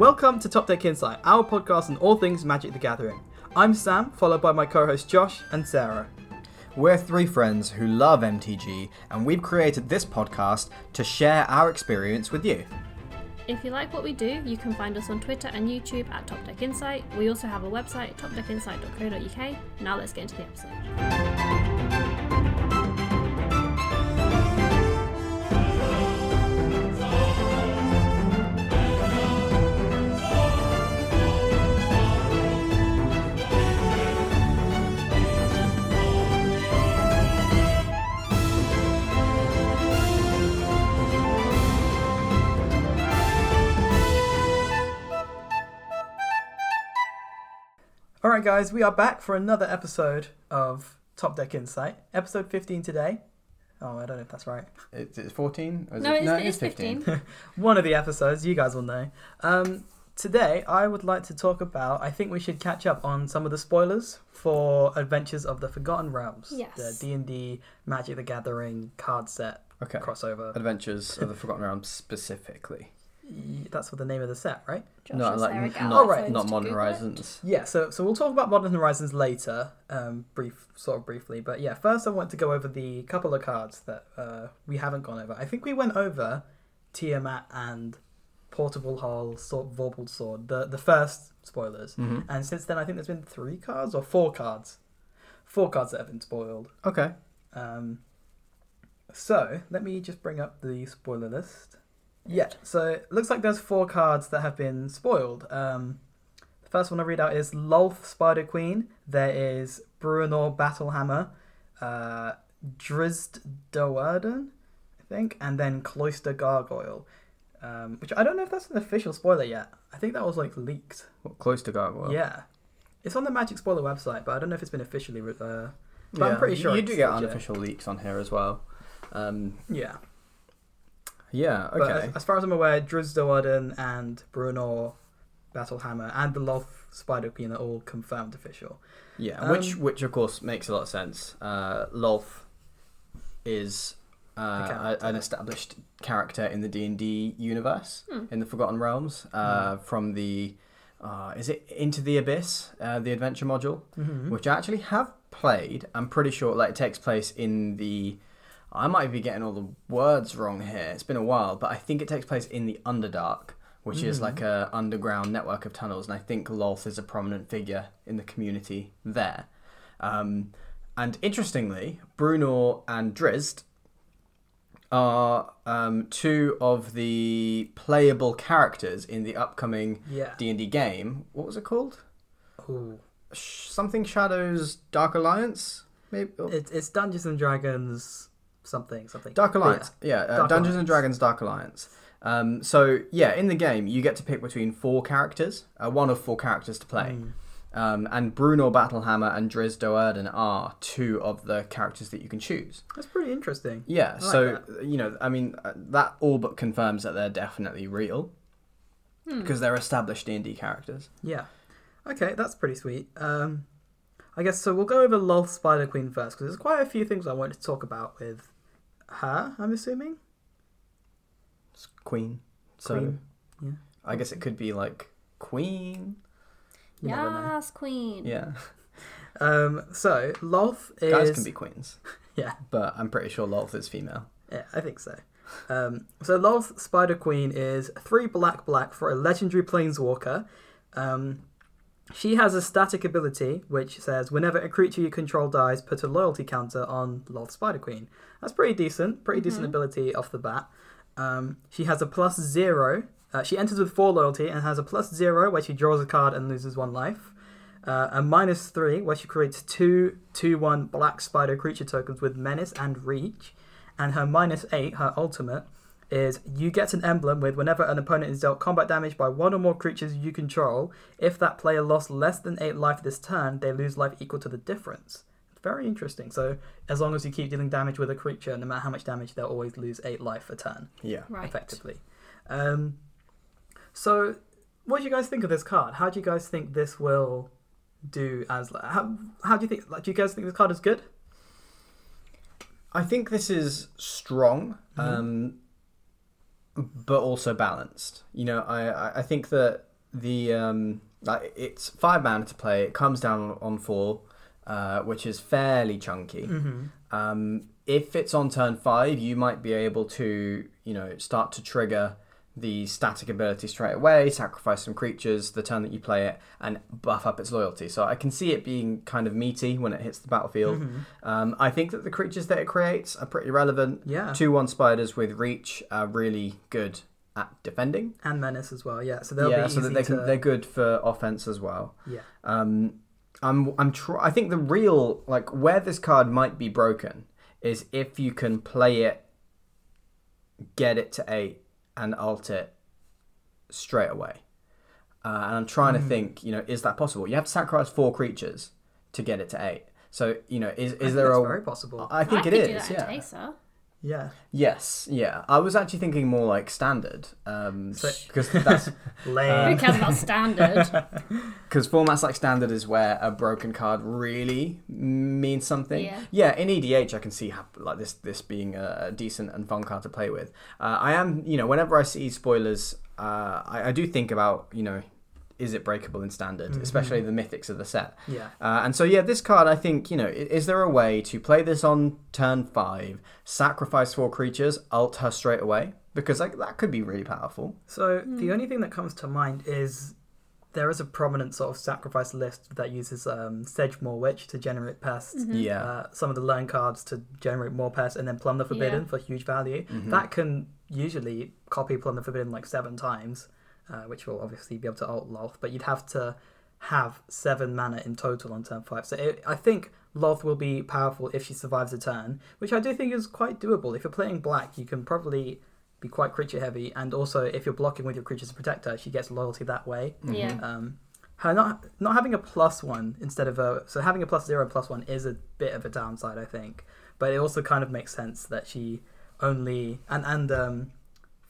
Welcome to Top Deck Insight, our podcast on all things Magic the Gathering. I'm Sam, followed by my co hosts Josh and Sarah. We're three friends who love MTG, and we've created this podcast to share our experience with you. If you like what we do, you can find us on Twitter and YouTube at Top Deck Insight. We also have a website, topdeckinsight.co.uk. Now let's get into the episode. Alright, guys, we are back for another episode of Top Deck Insight. Episode 15 today. Oh, I don't know if that's right. It's, it's 14? Or is No, it, it's, it it's is 15. One of the episodes, you guys will know. Um, today, I would like to talk about. I think we should catch up on some of the spoilers for Adventures of the Forgotten Realms. Yes. The D and D Magic the Gathering card set Okay. crossover. Adventures of the Forgotten Realms specifically. Y- That's what the name of the set, right? Josh no, like, Sarah n- get our not, right. not Modern Google it. Horizons. Yeah, so so we'll talk about Modern Horizons later, um, brief sort of briefly. But yeah, first I want to go over the couple of cards that uh, we haven't gone over. I think we went over Tiamat and Portable Hull, Sword, Vorpal Sword, the the first spoilers. Mhm. And since then, I think there's been three cards or four cards, four cards that have been spoiled. Okay. Um, so let me just bring up the spoiler list. Yeah, so it looks like there's four cards that have been spoiled. Um, the first one I read out is Lolth Spider Queen. There is Bruenor Battlehammer, uh, Drizzt Do'Urden, I think, and then Cloister Gargoyle. Um, which I don't know if that's an official spoiler yet. I think that was like leaked. What, close to Gargoyle. yeah, it's on the Magic Spoiler website, but I don't know if it's been officially. re- Uh, But I'm pretty sure You do get legit. unofficial leaks on here as well. Um, yeah. Yeah, But okay. as, as far as I'm aware, Drizzt Do'Urden and Bruenor Battlehammer and the Loth Spider Queen are all confirmed official. Yeah, Um, which which of course makes a lot of sense. Uh, Lolth is uh, a, an established character in the D and D universe Hmm. in the Forgotten Realms uh, Hmm. from the uh, is it Into the Abyss, uh, the adventure module, Mm-hmm. which I actually have played. I'm pretty sure like it takes place in the. I might be getting all the words wrong here. It's been a while, but I think it takes place in the Underdark, which is Mhm. like a underground network of tunnels, and I think Lolth is a prominent figure in the community there. Um, and interestingly, Bruenor and Drizzt are um, two of the playable characters in the upcoming D and D game. What was it called? Ooh. Something Shadows Dark Alliance, maybe. It, it's Dungeons and Dragons something, something. Dark But Alliance, yeah, uh, Dark Dungeons Alliance. and Dragons Dark Alliance. Um, so yeah, in the game you get to pick between four characters, uh, one of four characters to play, Mm. um, and Bruenor Battlehammer and Drizzt Do'Urden are two of the characters that you can choose. That's pretty interesting. Yeah, like so you know, I mean, uh, that all but confirms that they're definitely real Hmm. because they're established D and D characters. Yeah. Okay, that's pretty sweet. Um, I guess so. We'll go over Lolth Spider Queen first because there's quite a few things I wanted to talk about with her. I'm assuming. It's Queen, so Queen, yeah. I guess it could be like Queen. You. Yes, Queen. Yeah, Um, so Lolth is. guys can be queens. Yeah. but I'm pretty sure Lolth is female. Yeah, I think so. Um, so Lolth Spider Queen is three black black for a legendary planeswalker. Um, she has a static ability which says whenever a creature you control dies, put a loyalty counter on Lolth Spider Queen. That's pretty decent, pretty decent Mhm. ability off the bat. Um, she has a plus zero. Uh, she enters with four loyalty and has a plus zero where she draws a card and loses one life. Uh, a minus three where she creates two two one black spider creature tokens with menace and reach and her minus eight, her ultimate, is you get an emblem with whenever an opponent is dealt combat damage by one or more creatures you control. If that player lost less than eight life this turn, they lose life equal to the difference. Very interesting. So as long as you keep dealing damage with a creature, no matter how much damage, they'll always lose eight life a turn, Yeah. Right. effectively. Um, so what do you guys think of this card? How do you guys think this will do as how, how do you think like do you guys think this card is good? I think this is strong, Mhm. um, but also balanced. You know, I, I- think that the um, like it's five mana to play. It comes down on four, uh, which is fairly chunky. hmm Um, if it's on turn five, you might be able to, you know, start to trigger the static ability straight away, sacrifice some creatures the turn that you play it, and buff up its loyalty. So I can see it being kind of meaty when it hits the battlefield. Mhm. Um, I think that the creatures that it creates are pretty relevant. Yeah. Two one spiders with reach are really good at defending. And menace as well. Yeah. So they'll yeah, be so easy that they can, to. they're good for offense as well. Yeah. Um, I'm I'm tr- I think the real like where this card might be broken is if you can play it, get it to eight, and alt it straight away. Uh, and I'm trying Hmm. to think, you know, is that possible? You have to sacrifice four creatures to get it to eight. So you know, is I is think there that's a? very possible. I think I it could do is. that in Yeah. Teysa. yeah. Yes. Yeah. I was actually thinking more like standard, um, So- because that's Lame. Who cares about standard? Because formats like standard is where a broken card really means something. Yeah. yeah in EDH, I can see how, like this this being a, a decent and fun card to play with. Uh, I am, you know, whenever I see spoilers, uh, I, I do think about, you know, is it breakable in standard, Mhm. especially the mythics of the set. yeah. Uh, and so, yeah, this card, I think, you know, is there a way to play this on turn five, sacrifice four creatures, alt her straight away? Because like that could be really powerful. So Hmm. the only thing that comes to mind is there is a prominent sort of sacrifice list that uses um, Sedgemoor Witch to generate pests. Mhm. Yeah. Uh, some of the learn cards to generate more pests, and then Plumb the Forbidden Yeah. for huge value. Mhm. That can usually copy Plumb the Forbidden like seven times, uh, which will obviously be able to alt Loth, but you'd have to have seven mana in total on turn five. So it, I think Loth will be powerful if she survives a turn, which I do think is quite doable. If you're playing black, you can probably be quite creature heavy, and also if you're blocking with your creatures to protect her, she gets loyalty that way. Yeah. Um, her not not having a plus one instead of a so having a plus zero plus one is a bit of a downside, I think. But it also kind of makes sense that she only and and um,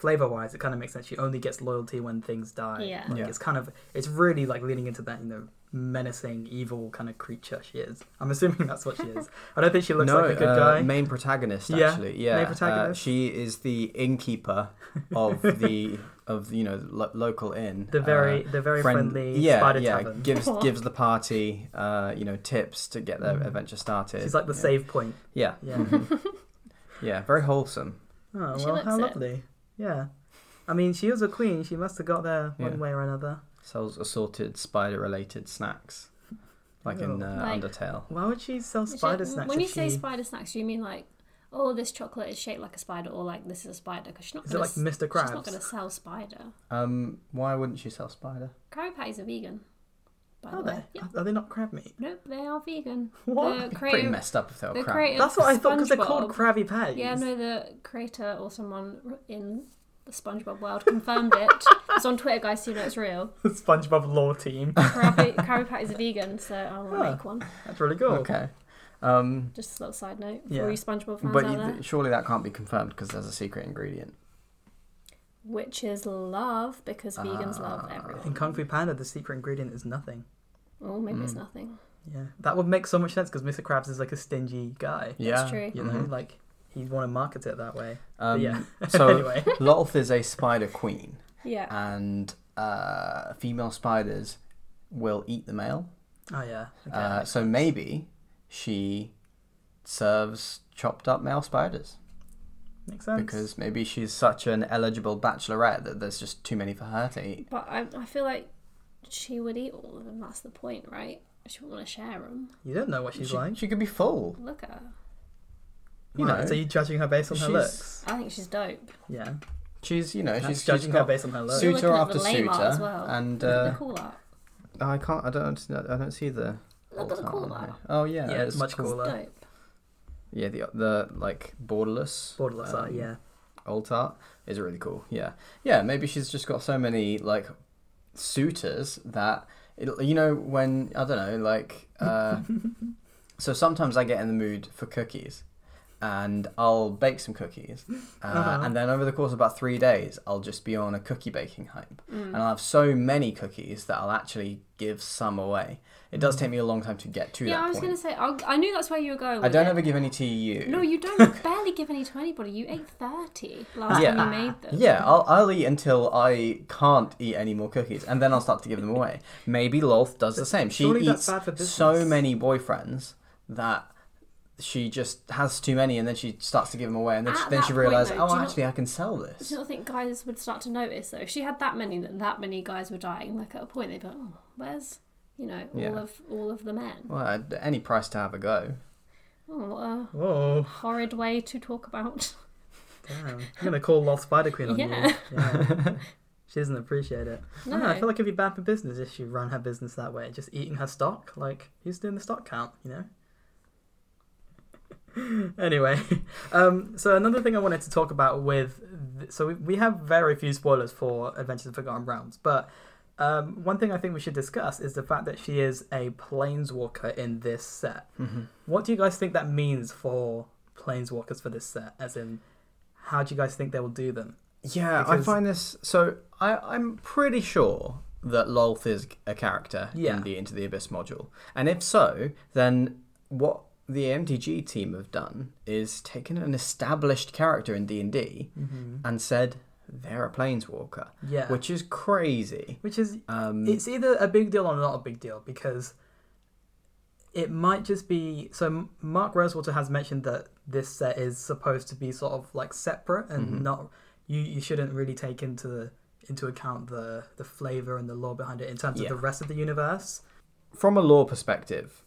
flavor wise, it kind of makes sense. She only gets loyalty when things die. Yeah. Like, Yeah. it's kind of it's really like leaning into that you know menacing evil kind of creature she is. I'm assuming that's what she is. I don't think she looks no, like a good uh, guy. main protagonist Yeah, actually. Yeah, main Uh, protagonist. she is the innkeeper of the of you know lo- local inn. the very Uh, the very friend- friendly yeah, spider yeah, tavern. gives What? gives the party uh, you know tips to get their Mm. adventure started. She's like the yeah. save point. Yeah, Yeah. mhm. yeah, very wholesome. Oh She well, how it. lovely. Yeah. I mean, she was a queen. She must have got there one Yeah. way or another. Sells assorted spider related snacks, like in uh, Like- Undertale. Why would she sell Is spider it- snacks? When you if say she... spider snacks, do you mean like, oh, this chocolate is shaped like a spider, or like this is a spider? Because she's not is it gonna like s- Mr. She's not Krabs? going to sell spider. Um, why wouldn't she sell spider? Krabby Patties are vegan. By Are the way. they? Yeah. Are they not crab meat? Nope, they are vegan. What? The Pretty creator, messed up if they were the crap. creator That's what I thought because they're called SpongeBob- Krabby Patties. Yeah, no, the creator or someone in the SpongeBob world confirmed it. it's on Twitter, guys, so you know it's real. The SpongeBob lore team. Krabby, Krabby Patties are vegan, so I want to Ah. make one. That's really cool. Okay. Um, Just a little side note for Yeah. you SpongeBob fans but out you, there. surely that can't be confirmed because there's a secret ingredient. Which is love, because vegans love Ah. everyone. In Kung Fu Panda, the secret ingredient is nothing. Oh, maybe it's Mm. nothing. Yeah, that would make so much sense because Mr. Krabs is like a stingy guy. Yeah, true. You know, mhm. like he'd want to market it that way. Um, yeah. So anyway, Lolth is a spider queen, Yeah. and uh, female spiders will eat the male. oh yeah. Okay, Uh, so maybe she serves chopped up male spiders makes sense because maybe she's such an eligible bachelorette that there's just too many for her to eat. But I, I feel like she would eat all of them. That's the point, right? She wouldn't want to share them. you don't know what she's she, like. she could be full. Look at her. You Right, know, so you judging her based on her looks? I think she's dope. Yeah, she's you know That's she's judging she's her based on her looks. You're suitor looking at after the suitor, as well. and Look at uh, the cool. I can't. I don't. I don't see the. Look at the alt cool art on art. here. Oh yeah, Yeah, it's much It's cooler. dope. Yeah, the the like borderless. Borderless art, um, yeah. alt art is really cool. Yeah, yeah. Maybe she's just got so many like suitors that it, you know when I don't know like. Uh, so sometimes I get in the mood for cookies, and I'll bake some cookies. Uh, Uh-huh. And then over the course of about three days, I'll just be on a cookie baking hype. Mm. And I'll have so many cookies that I'll actually give some away. It does take me a long time to get to yeah, that I was gonna say. I'll, I knew that's where you were going. I don't it. ever give any to you. No, you don't. Barely give any to anybody. You ate thirty last Yeah. time you made them. Yeah, I'll, I'll eat until I can't eat any more cookies, and then I'll start to give them away. Maybe Lolth does the same. She eats bad for business. so many boyfriends that she just has too many, and then she starts to give them away, and then she, then that she point, realizes, though, oh, do you oh, not- actually, I can sell this Do this. you not think guys would start to notice though? If she had that many, that that many guys were dying. Like at a point, they'd be like, "Oh, where's you know all Yeah. of all of the men?" Well, at any price to have a go. Oh, what uh, a Whoa, horrid way to talk about. damn! I'm gonna call Lolth Spider Queen on Yeah. you. Yeah. She doesn't appreciate it. I, know, I feel like it'd be bad for business if she ran her business that way, just eating her stock. Like, who's doing the stock count? You know. anyway, um, so another thing I wanted to talk about with, th- so we, we have very few spoilers for Adventures of Forgotten Realms, but um, one thing I think we should discuss is the fact that she is a planeswalker in this set. Mm-hmm. What do you guys think that means for planeswalkers for this set? As in, how do you guys think they will do them? Yeah, Because- I find this. So I, I'm pretty sure that Lolth is a character Yeah. in the Into the Abyss module, and if so, then what the MTG team have done is taken an established character in D and D and said they're a planeswalker, Yeah, which is crazy. which is Um, it's either a big deal or not a big deal because it might just be so mark rosewater has mentioned that this set is supposed to be sort of like separate and Mhm. not you you shouldn't really take into into account the the flavor and the lore behind it in terms Yeah. of the rest of the universe from a lore perspective,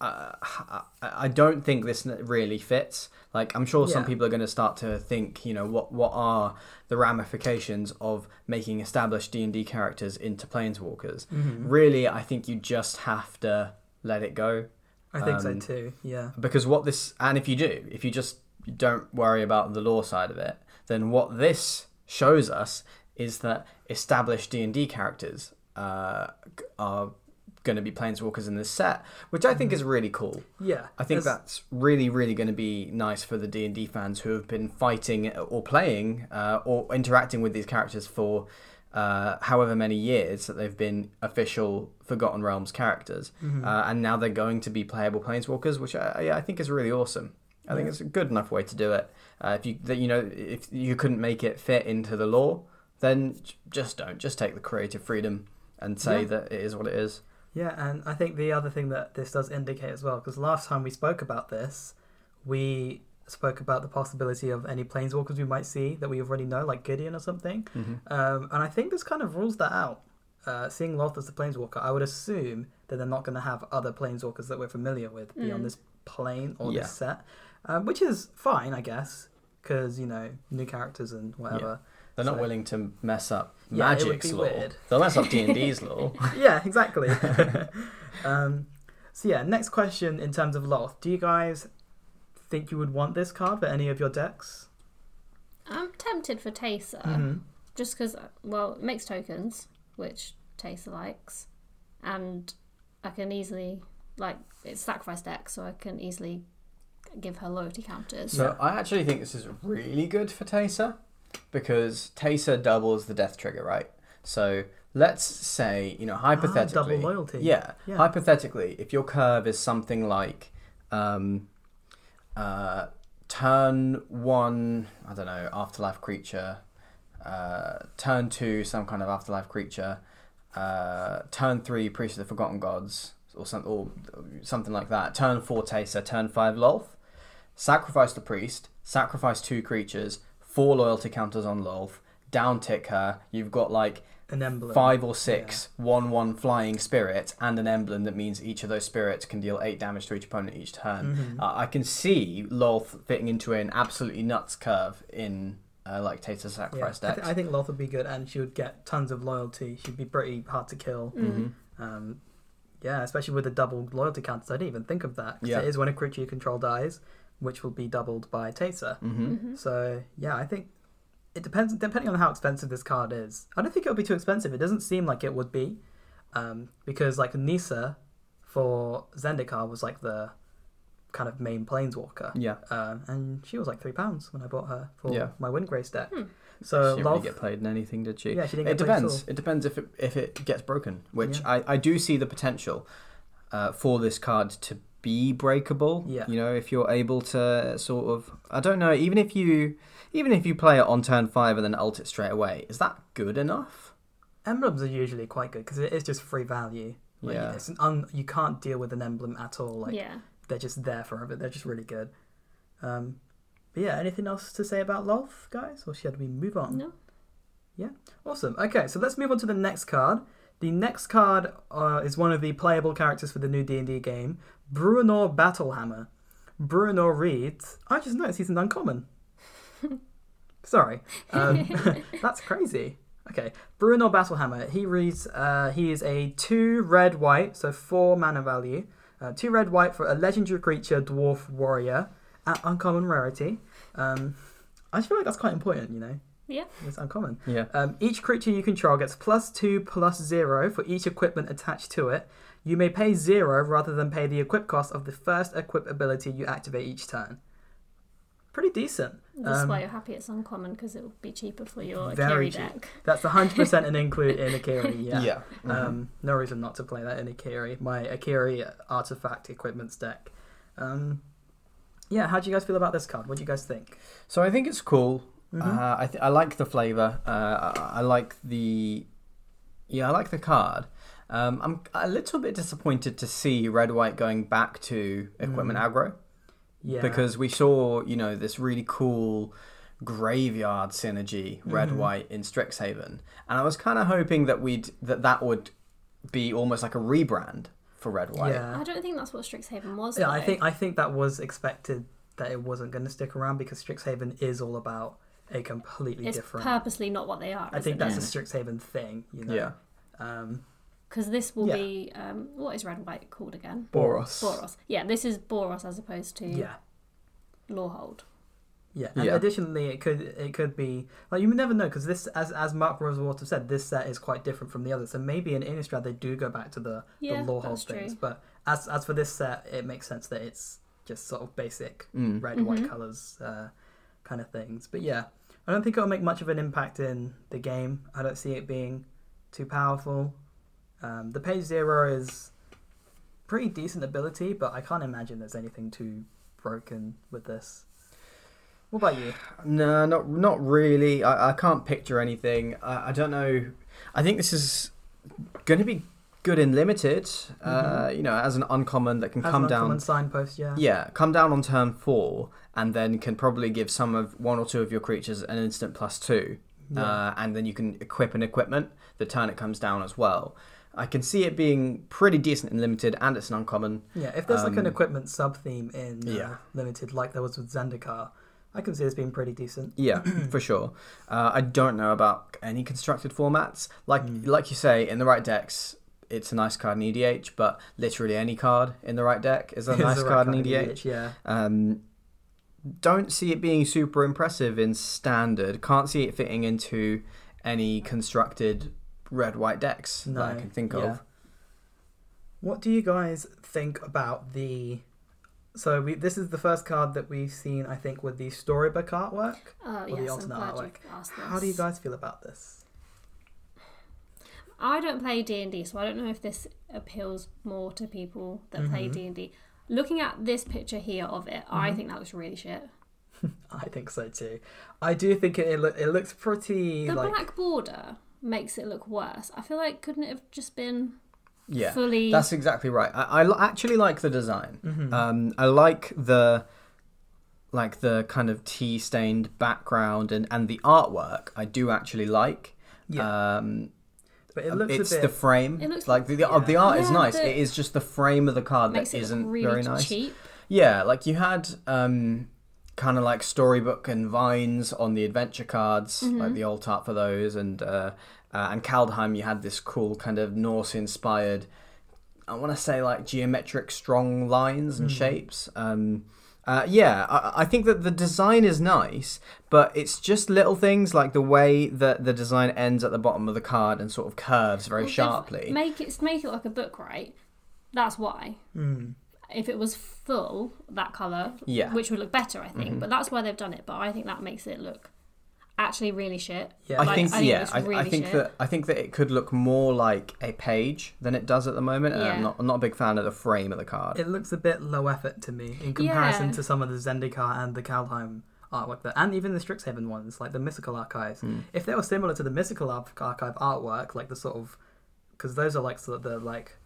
uh, I I don't think this really fits. Like, I'm sure some people are going to start to think, you know, what what are the ramifications of making established D and D characters into planeswalkers? Really, I think you just have to let it go i think Um, so too yeah because what this and if you do, if you just don't worry about the lore side of it, then what this shows us is that established D and D characters uh, are going to be planeswalkers in this set, which I think is really cool. yeah I think that's really, really going to be nice for the D and D fans who have been fighting or playing uh, or interacting with these characters for uh, however many years that they've been official Forgotten Realms characters, Mm-hmm. uh, and now they're going to be playable planeswalkers, which I, I think is really awesome. I think it's a good enough way to do it. Uh, if you that you know if you couldn't make it fit into the lore, then j- just don't. Just take the creative freedom and say Yeah. that it is what it is. Yeah, and I think the other thing that this does indicate as well, because last time we spoke about this, we spoke about the possibility of any planeswalkers we might see that we already know, like Gideon or something. Mhm. Um, and I think this kind of rules that out. Uh, seeing Loth as the planeswalker, I would assume that they're not going to have other planeswalkers that we're familiar with beyond Mm. this plane or Yeah. this set, um, which is fine, I guess, because you know new characters and whatever. They're not willing to mess up Yeah, it would Magic's be lore. weird. They'll mess up D and D's lore. yeah, exactly. um, so yeah, next question in terms of Loth. Do you guys think you would want this card for any of your decks? I'm tempted for Teysa, Mhm. just because, well, it makes tokens, which Teysa likes, and I can easily, like, it's sacrifice deck, so I can easily give her loyalty counters. So I actually think this is really good for Teysa because Teysa doubles the death trigger, right? So let's say, you know, hypothetically, Ah, double loyalty. Yeah, Yeah. hypothetically, if your curve is something like um, uh, turn one, I don't know, afterlife creature, uh, turn two, some kind of afterlife creature, uh, turn three, priest of the forgotten gods, or something, or something like that. Turn four, Teysa. Turn five, Lolth. Sacrifice the priest. Sacrifice two creatures. Four loyalty counters on Lolth. Down tick her. You've got like An emblem. five or six one one flying spirits and an emblem that means each of those spirits can deal eight damage to each opponent each turn. Mhm. Uh, I can see Lolth fitting into an absolutely nuts curve in uh, like Teysa Yeah, Sacrifice I, decks. th- I think Loth would be good, and she would get tons of loyalty. She'd be pretty hard to kill. Mm. Um, yeah, especially with the double loyalty counters. I didn't even think of that. 'cause Yeah. It is when a creature you control dies, which will be doubled by Teysa. hmm Mhm. So yeah, I think it depends depending on how expensive this card is. I don't think it'll be too expensive. It doesn't seem like it would be, um, because like Nissa for Zendikar was like the kind of main planeswalker. Yeah. Uh, and she was like three pounds when I bought her for Yeah. my Windgrace deck. Hmm. So she didn't really get played in anything, did she? yeah, she didn't It get played at depends. all. It depends if it if it gets broken, which Yeah. I, I do see the potential uh, for this card to be breakable. Yeah. You know, if you're able to sort of I don't know, even if you even if you play it on turn five and then ult it straight away, is that good enough? Emblems are usually quite good because it is just free value. Like, Yeah. it's an un- you can't deal with an emblem at all. Like yeah. they're just there forever. They're just really good. Um, but yeah, anything else to say about Lolth, guys, or should we move on? No. Yeah. Awesome. Okay, so let's move on to the next card. The next card uh, is one of the playable characters for the new D and D game, Bruenor Battlehammer. Bruenor reads, "I just noticed he's an uncommon." Sorry, um, that's crazy. Okay, Bruenor Battlehammer. He reads, uh, he is a two red white, so four mana value. Uh, two red white for a legendary creature, dwarf warrior, at uncommon rarity. Um, I just feel like that's quite important, you know. Yeah. It's uncommon. Yeah. Um, each creature you control gets plus two plus zero for each equipment attached to it. You may pay zero rather than pay the equip cost of the first equip ability you activate each turn. Pretty decent. That's Um, why you're happy it's uncommon because it will be cheaper for your Very Akiri cheap. deck. That's 100% an include in Akiri, yeah. Yeah. Mhm. Um, no reason not to play that in Akiri. My Akiri artifact equipments deck. Um, yeah, how do you guys feel about this card? What do you guys think? So I think it's cool. Mhm. Uh, I th- I like the flavor. Uh, I, I like the yeah, I like the card. Um, I'm a little bit disappointed to see red white going back to equipment Mm. aggro yeah. because we saw you know this really cool graveyard synergy red Mhm. white in Strixhaven, and I was kind of hoping that we'd that that would be almost like a rebrand for red white. yeah. I don't think that's what Strixhaven was. Yeah, I think I think that was expected that it wasn't going to stick around because Strixhaven is all about a completely it's different. purposely not what they are. I think that's it? a Strixhaven thing, you know. Yeah. Um, because this will Yeah. be um, what is red and white called again? Boros. Boros. Yeah, this is Boros as opposed to yeah. Lorehold. Yeah, and Yeah. additionally, it could it could be like you never know because this, as as Mark Rosewater said, this set is quite different from the others. So maybe in Innistrad they do go back to the Yeah, the Lorehold things. true. But as as for this set, it makes sense that it's just sort of basic Mm. red white Mhm. colors uh, kind of things. But yeah, I don't think it'll make much of an impact in the game. I don't see it being too powerful. Um, the page zero is pretty decent ability, but I can't imagine there's anything too broken with this. What about you? No, not not really. I, I can't picture anything. I, I don't know. I think this is going to be good in limited. Uh, you know, as an uncommon that can Mm-hmm. As come down. signpost, yeah. Yeah, come down on turn four, and then can probably give some of one or two of your creatures an instant plus two, Yeah. uh, and then you can equip an equipment the turn it comes down as well. I can see it being pretty decent in limited, and it's an uncommon. Yeah, if there's like an Um, equipment sub theme in uh, yeah. limited, like there was with Zendikar, I can see this being pretty decent. Yeah, for sure. Uh, I don't know about any constructed formats. Like Mm. like you say, in the right decks, it's a nice card in EDH, but literally any card in the right deck is a nice right card in kind of EDH. Yeah, Um, don't see it being super impressive in standard. Can't see it fitting into any constructed red white decks that I can think yeah. of. What do you guys think about the? So we, this is the first card that we've seen, I think, with the storybook artwork. Oh the yes, I'm alternate glad artwork. you asked this. How do you guys feel about this? I don't play D and D, so I don't know if this appeals more to people that play Mhm. D and D. Looking at this picture here of it, I Mhm. think that looks really shit. I think so too. I do think it it, look, it looks pretty The like black border makes it look worse. I feel like couldn't it have just been Yeah, fully? that's exactly right. I, I actually like the design. Mhm. Um, I like the like the kind of tea stained background and, and the artwork. I do actually like. yeah, Um, but it looks it's a bit. the frame. It looks like the the, uh, the art is nice. the- It is just the frame of the card makes that it isn't look really very nice. cheap. Yeah, like you had um, kind of like storybook and vines on the adventure cards, Mm-hmm. like the alt art for those, and uh, uh, and Kaldheim, you had this cool kind of Norse inspired. I want to say like geometric strong lines and Mhm. shapes. Um, uh, yeah, I, I think that the design is nice, but it's just little things like the way that the design ends at the bottom of the card and sort of curves very Well, sharply. Make it make it like a book, right? That's why. Mm. if it was full that color, Yeah. which would look better, I think. Mhm. But that's why they've done it. But I think that makes it look actually really shit. Yeah. I think I think yeah, it's I, I think shit. that I think that it could look more like a page than it does at the moment. and I'm Yeah. not I'm not a big fan of the frame of the card. It looks a bit low effort to me in comparison Yeah. to some of the Zendikar and the Kaldheim artwork, that, and even the Strixhaven ones, like the Mystical Archives. Hmm. If they were similar to the Mystical Archive artwork, like the sort of, because those are like sort of the like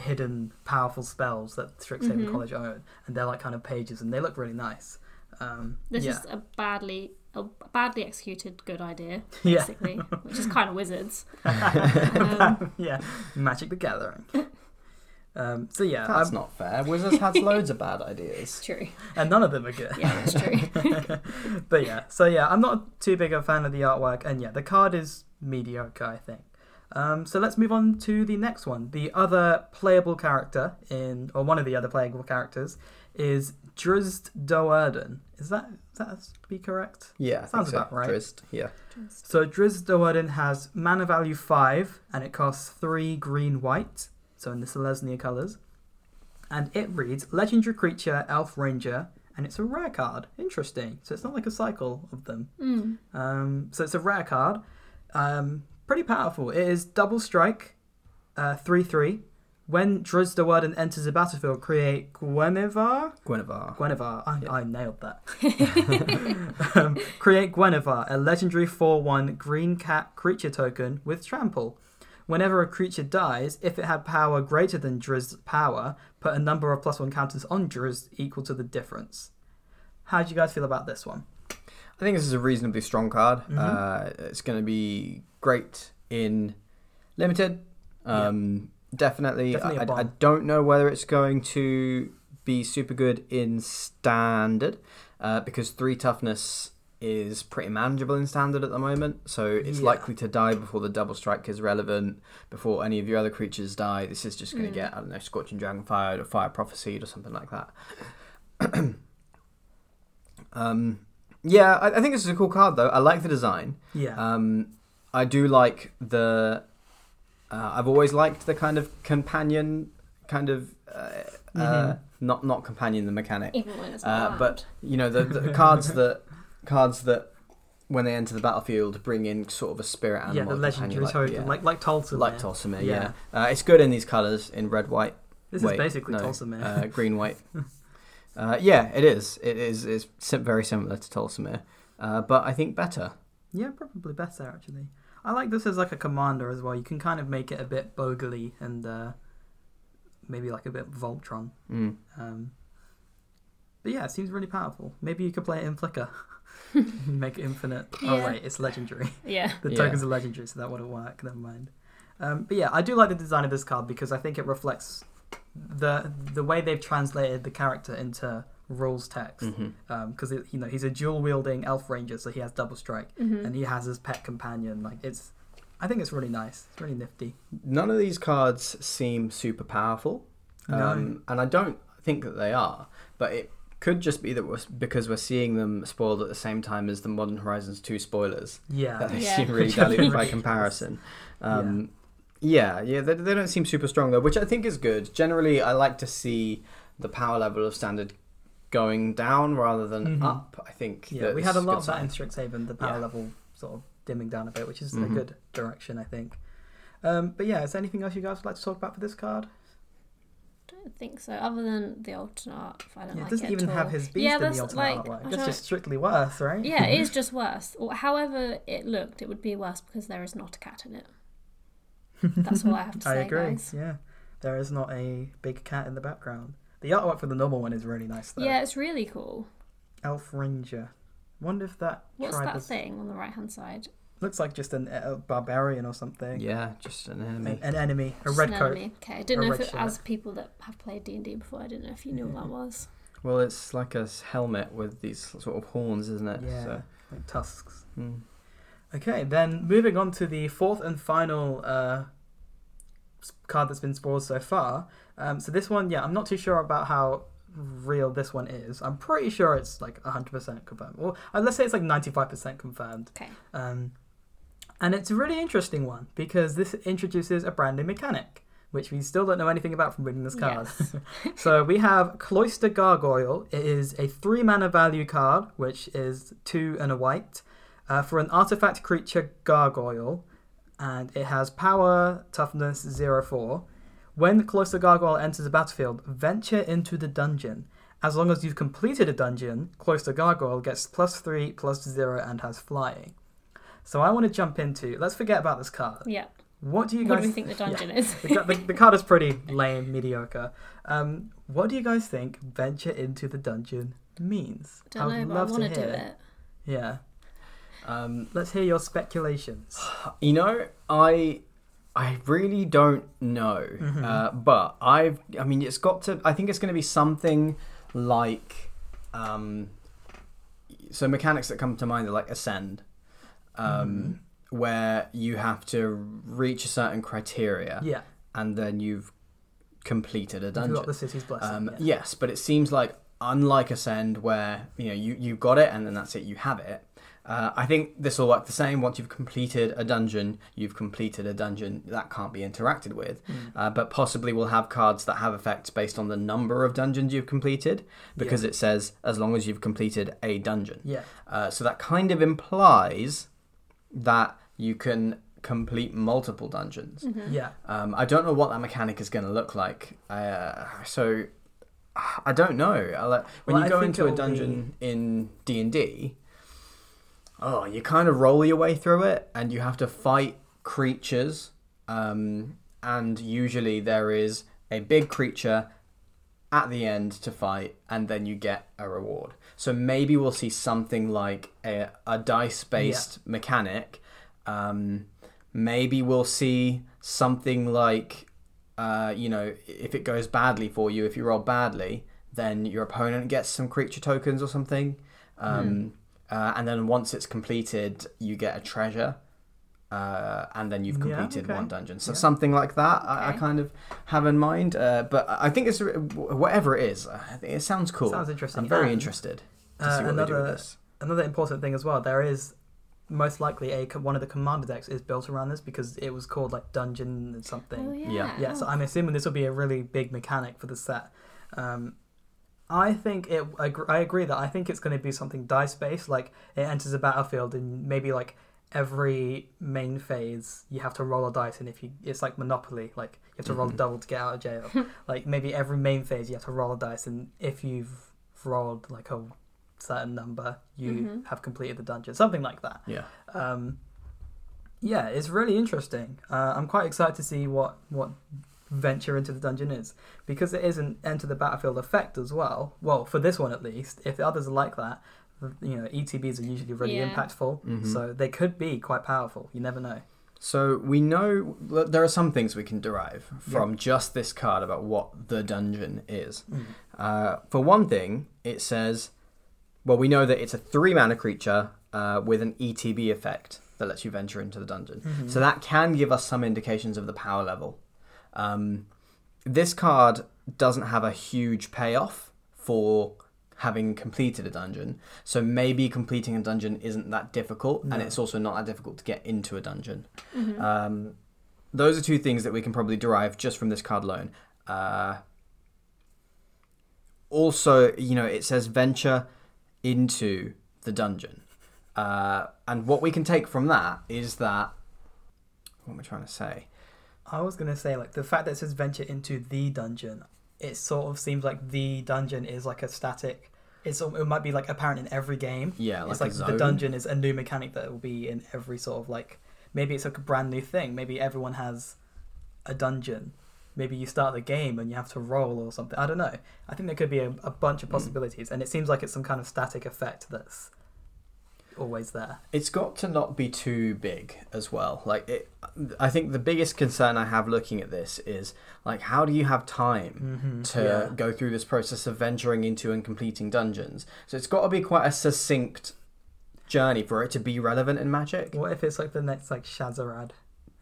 hidden powerful spells that Strixhaven Mhm. College own, and they're like kind of pages, and they look really nice. Um, This yeah, is a badly a badly executed good idea, Yeah. basically, which is kind of wizards. Um, yeah, Magic the Gathering. Um, so yeah, That's I'm- not fair. Wizards has loads of bad ideas. it's true. and none of them are good. Yeah, that's true. but yeah, so yeah, I'm not too big a fan of the artwork, and yeah, the card is mediocre, I think. Um, so let's move on to the next one. The other playable character in, or one of the other playable characters, is Drizzt Do'Urden. Is that is that to be correct? Yeah, I think Sounds so. about right. Drizzt, yeah. So Drizzt Do'Urden has mana value five, and it costs three green white. So in the Selesnya colors, and it reads legendary creature, elf ranger, and it's a rare card. Interesting. So it's not like a cycle of them. Mm. Um, so it's a rare card. Um, pretty powerful. It is double strike, uh, three three. When Drizzt Do'Urden enters the battlefield, create Guinevere. Guinevere. Guinevere. I, Yeah. I nailed that. um, create Guinevere, a legendary 4 1 green cat creature token with trample. Whenever a creature dies, if it had power greater than Drizzt's power, put a number of plus 1 counters on Drizzt equal to the difference. How do you guys feel about this one? I think this is a reasonably strong card. Mhm. Uh, it's going to be great in limited. Um, Definitely. Definitely a I, I don't know whether it's going to be super good in standard uh, because three toughness is pretty manageable in standard at the moment. So it's Yeah. likely to die before the double strike is relevant. Before any of your other creatures die, this is just going to Mm. get I don't know scorching dragonfire or fire prophecy or something like that. um, yeah, I, I think this is a cool card though. I like the design. Yeah. Um, I do like the. Uh, I've always liked the kind of companion, kind of uh, uh, Mhm. not not companion the mechanic, Even when it's uh, but you know the, the cards that cards that when they enter the battlefield bring in sort of a spirit animal. yeah, the legendary companion, token, like, like like Tulsa. yeah, like man. Yeah. Yeah, Uh, it's good in these colors in red, white, This Wait, is basically no, Tulsa, uh, green, white. uh, yeah, it is. It is. It's sim- very similar to Tolsimir, uh, but I think better. Yeah, probably better actually. I like this as like a commander as well. You can kind of make it a bit bogly and uh, maybe like a bit Voltron. Mm. Um, but yeah, it seems really powerful. Maybe you could play it in Flicker. make it infinite. Oh wait, it's legendary. yeah. The Yeah. tokens are legendary, so that wouldn't work. Never mind. Um, but yeah, I do like the design of this card because I think it reflects the the way they've translated the character into rules text. Because you know he's a dual wielding elf ranger, so he has double strike hmm and he has his pet companion. Like it's, I think it's really nice. It's really nifty. None of these cards seem super powerful, No. um, and I don't think that they are. But it could just be that we're, because we're seeing them spoiled at the same time as the Modern Horizons two spoilers. Yeah, that they Yeah. seem really Which are diluted by comparison. Um, yeah, yeah, they, they don't seem super strong though, which I think is good. Generally, I like to see the power level of standard going down rather than Mhm. up. I think. yeah. that We had a lot of that sign. in Strixhaven. The power Yeah. level sort of dimming down a bit, which is a Mhm. good direction, I think. Um, but yeah, is there anything else you guys would like to talk about for this card? I don't think so. Other than the alternate art, I don't Yeah, it like doesn't it even at have all. his beast Yeah, in the that's ultimate like, artwork. That's just strictly worse, right? Yeah, it is just worse. Or however it looked, it would be worse because there is not a cat in it. That's all I have to say. I agree. guys. Yeah, there is not a big cat in the background. The artwork for the normal one is really nice though. Yeah, it's really cool. Elf Ranger. Wonder if that What's tribe that is- thing on the right hand side? looks like just an, a barbarian or something. Yeah, just an An, enemy. an enemy, a Just red an coat. enemy. Okay, I didn't know if it, shirt. as people that have played D and D before, I didn't know if you knew what that was. Well, it's like a helmet with these sort of horns, isn't it? Yeah, So, like tusks. mm. Okay, then moving on to the fourth and final uh, s- card that's been spoiled so far. Um, so this one, yeah, I'm not too sure about how real this one is. I'm pretty sure it's like 100% confirmed. Or uh, let's say it's like 95% confirmed. Okay. Um, and it's a really interesting one because this introduces a brand new mechanic. which we still don't know anything about from reading this card. Yes. so we have Cloister Gargoyle. It is a three mana value card, which is two and a white, uh, for an artifact creature Gargoyle, and it has power, toughness, zero four. When Cloister Gargoyle enters the battlefield, venture into the dungeon. As long as you've completed a dungeon, Cloister Gargoyle gets plus three, plus zero, and has flying. So I want to jump into. Let's forget about this card. Yeah. What do you guys What do we think the dungeon is? the, the, the card is pretty lame, mediocre. Um, what do you guys think venture into the dungeon means? Don't know, would I love want to hear. it. Yeah, Um, let's hear your speculations. you know, I I really don't know, Mhm. uh, but I've I mean, it's got to. I think it's going to be something like. Um, so mechanics that come to mind are like ascend, um, where you have to reach a certain criteria, Yeah, and then you've completed a dungeon. got the city's blessing. Um, yeah. Yes, but it seems like unlike Ascend, where you know you you got it and then that's it, you have it. Uh, I think this will work the same. Once you've completed a dungeon, you've completed a dungeon that can't be interacted with. Mm. Uh, but possibly we'll have cards that have effects based on the number of dungeons you've completed, because it says as long as you've completed a dungeon. Yeah, Uh, so that kind of implies that you can complete multiple dungeons. Mm-hmm. yeah, Um, I don't know what that mechanic is going to look like. Uh, so I don't know. I'll, when Well, you go into a it'll dungeon in D and D, oh, you kind of roll your way through it, and you have to fight creatures. Um, and usually there is a big creature at the end to fight, and then you get a reward. So maybe we'll see something like a, a dice based mechanic. Um, maybe we'll see something like, uh, you know, if it goes badly for you, if you roll badly, then your opponent gets some creature tokens or something. Um, uh, and then once it's completed, you get a treasure. Uh, and then you've Yeah, completed okay. one dungeon. So Yeah. something like that, I, I kind of have in mind. Uh, but I think it's whatever it is. It sounds cool. Sounds interesting. I'm very And, interested to uh, see what they do with another- this. Another important thing as well. There is most likely a one of the commander decks is built around this because it was called like dungeon something. Oh yeah. Yeah. Yeah, so I'm assuming this will be a really big mechanic for the set. Um, I think it. I agree that I think it's going to be something dice based. Like it enters a battlefield and maybe like every main phase you have to roll a dice, and if you, it's like Monopoly. Like you have to roll a double to get out of jail. like maybe every main phase you have to roll a dice, and if you've rolled like a certain number, you Mhm. have completed the dungeon. Something like that. Yeah. Um, yeah, it's really interesting. Uh, I'm quite excited to see what what venture into the dungeon is because it is an enter the battlefield effect as well. Well, for this one at least. If the others are like that, you know, ETBs are usually really Yeah. impactful, Mhm. so they could be quite powerful. You never know. So we know that there are some things we can derive from just this card about what the dungeon is. Uh, for one thing, it says, well, we know that it's a three mana creature uh, with an ETB effect that lets you venture into the dungeon. Mm-hmm. So that can give us some indications of the power level. Um, this card doesn't have a huge payoff for having completed a dungeon. So maybe completing a dungeon isn't that difficult, and it's also not that difficult to get into a dungeon. Mhm. Um, those are two things that we can probably derive just from this card alone. Uh, also, you know, it says venture into the dungeon. Uh, and what we can take from that is that. What am I trying to say? I was gonna say like the fact that it says venture into the dungeon, it sort of seems like the dungeon is like a static. It's it might be like apparent in every game. Yeah, like, it's like the dungeon is a new mechanic that will be in every sort of like maybe it's like a brand new thing. Maybe everyone has a dungeon. Maybe you start the game and you have to roll or something. I don't know. I think there could be a, a bunch of mm. possibilities, and it seems like it's some kind of static effect that's always there. It's got to not be too big as well. Like it, I think the biggest concern I have looking at this is like, how do you have time Mm-hmm. to go through this process of venturing into and completing dungeons? So it's got to be quite a succinct journey for it to be relevant in Magic. What if it's like the next like Shahrazad,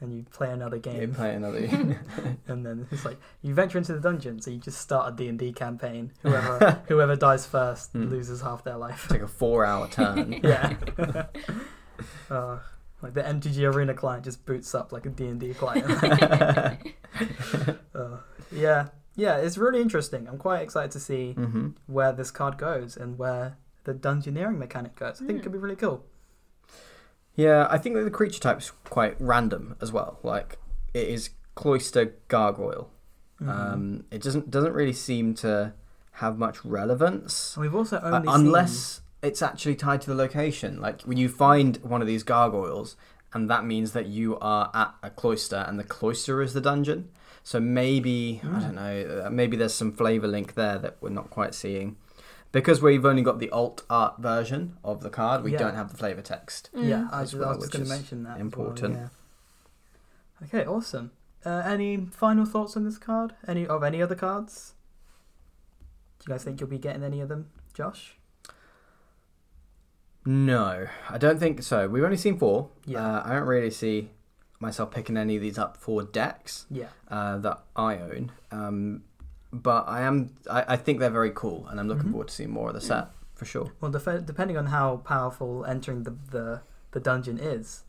and you play another You game, play another. and then it's like you venture into the dungeon, so you just start a D and D campaign. Whoever whoever dies first Hmm. loses half their life. take a four-hour turn. yeah. uh, Like the MTG Arena client just boots up like a D&D client. Uh, yeah, yeah, it's really interesting. I'm quite excited to see hmm where this card goes and where the dungeoneering mechanic goes. I think it could be really cool. Yeah, I think that the creature type's quite random as well. Like it is cloister gargoyle. Mm-hmm. Um, it doesn't doesn't really seem to have much relevance And we've also uh, only unless it's actually tied to the location. Like when you find one of these gargoyles, and that means that you are at a cloister, and the cloister is the dungeon. So maybe I Mm. don't know. Uh, maybe there's some flavor link there that we're not quite seeing. Because we've only got the alt art version of the card, we Yeah. don't have the flavor text. seen, yeah, Mm. I, as was- I well, was just which going to mention that. as well, important. yeah. Okay, awesome. Uh, any final thoughts on this card? Any of any other cards? Do you guys think you'll be getting any of them, Josh? No, I don't think so. We've only seen four. Yeah. Uh, I don't really see myself picking any of these up for decks Yeah. uh, that I own. Um, but I am. I, I think they're very cool, and I'm looking Mhm. forward to seeing more of the set for sure. Well, def- depending on how powerful entering the, the the dungeon is,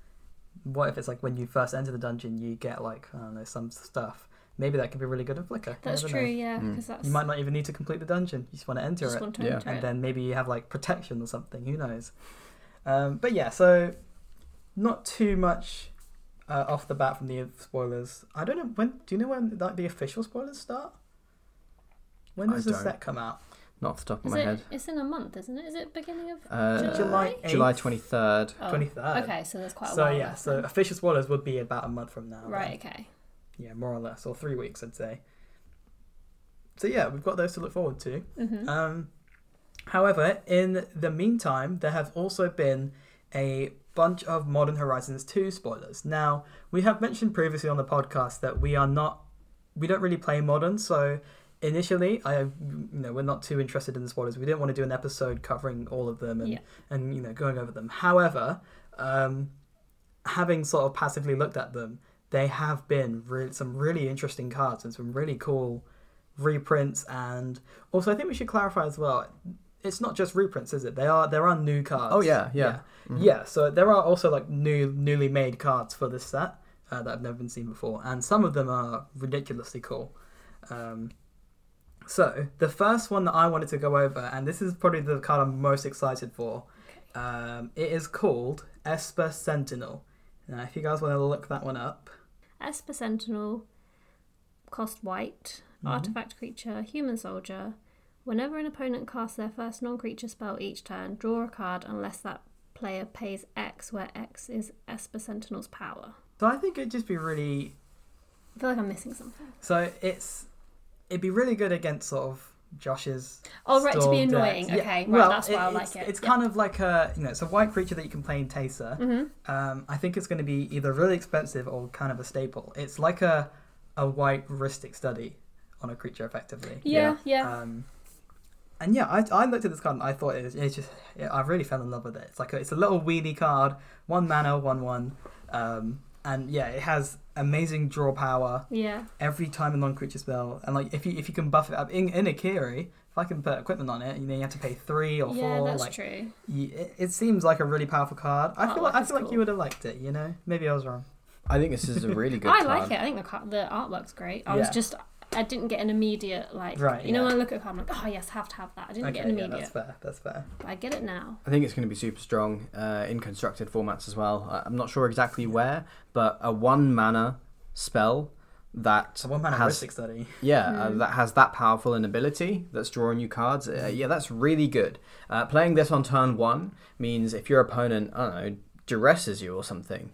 what if it's like when you first enter the dungeon, you get like I don't know some stuff. Maybe that could be really good at Flicker. You That's true, know. yeah, Mm. because that's You might not even need to complete the dungeon. You just want to enter just it, want to Yeah. enter and it. then maybe you have like protection or something. Who knows? Um, but yeah, so not too much uh, off the bat from the spoilers. I don't know when. Do you know when like the official spoilers start? When I does the don't. set come out? Not off the top of Is my it? head. It's in a month, isn't it? Is it beginning of Uh, July July 8th? twenty third. oh, Twenty third. Okay, so there's quite a So while. yeah, left so then. official spoilers would be about a month from now. then. right, okay. Yeah, more or less, or three weeks, I'd say. So yeah, we've got those to look forward to. hmm Um, however, in the meantime, there have also been a bunch of Modern Horizons 2 spoilers. Now, we have mentioned previously on the podcast that we are not, we don't really play Modern, so initially, I, you know, we're not too interested in the spoilers. We didn't want to do an episode covering all of them and, Yeah. and you know, going over them. However, um, having sort of passively looked at them, they have been re- some really interesting cards and some really cool reprints and also I think we should clarify as well it's not just reprints is it they are there are new cards Oh yeah, yeah. yeah, Mhm. Yeah, so there are also like new newly made cards for this set uh, that have never been seen before and some of them are ridiculously cool um, so the first one that I wanted to go over and this is probably the card I'm most excited for um, it is called Esper Sentinel now if you guys want to look that one up Esper Sentinel, cost white, Mhm. artifact creature, human soldier. Whenever an opponent casts their first non creature spell each turn, draw a card unless that player pays X, where X is Esper Sentinel's power. so I think it'd just be really I feel like I'm missing something. So it's it'd be really good against sort of Josh's. Oh, right, to be annoying. decks. Okay, right, well, that's why I like it's, it. It's Yeah. kind of like a you know it's a white creature that you can play in Teysa. Mm-hmm. Um, I think it's going to be either really expensive or kind of a staple. It's like a a white Rhystic Study on a creature effectively. Yeah, yeah. Um, and yeah, I, I looked at this card and I thought it was, it's just yeah, I really fell in love with it. It's like a, it's a little weedy card, one mana, one one, um, and yeah, it has amazing draw power yeah. every time a non-creature spell, and like if you if you can buff it up in in Akiri, if I can put equipment on it, you know you have to pay three or Yeah, four. that's like true. you, it, it seems like a really powerful card. I Artwork feel like I is feel like you would have liked it. You know, maybe I was wrong. I think this is a really good card. I card. like it. I think the car- the artwork's great. I was just I didn't get an immediate like Right, you know yeah. when I look at a card I'm like oh yes have to have that. I didn't get an Okay, yeah, immediate. that's fair. That's fair. but I get it now. I think it's going to be super strong uh, in constructed formats as well. I- I'm not sure exactly where, but a one mana spell that So one mana has Rhystic Study. yeah uh, Mm. that has that powerful an ability that's drawing you cards. Uh, yeah, that's really good. Uh, playing this on turn one means if your opponent I don't know duresses you or something,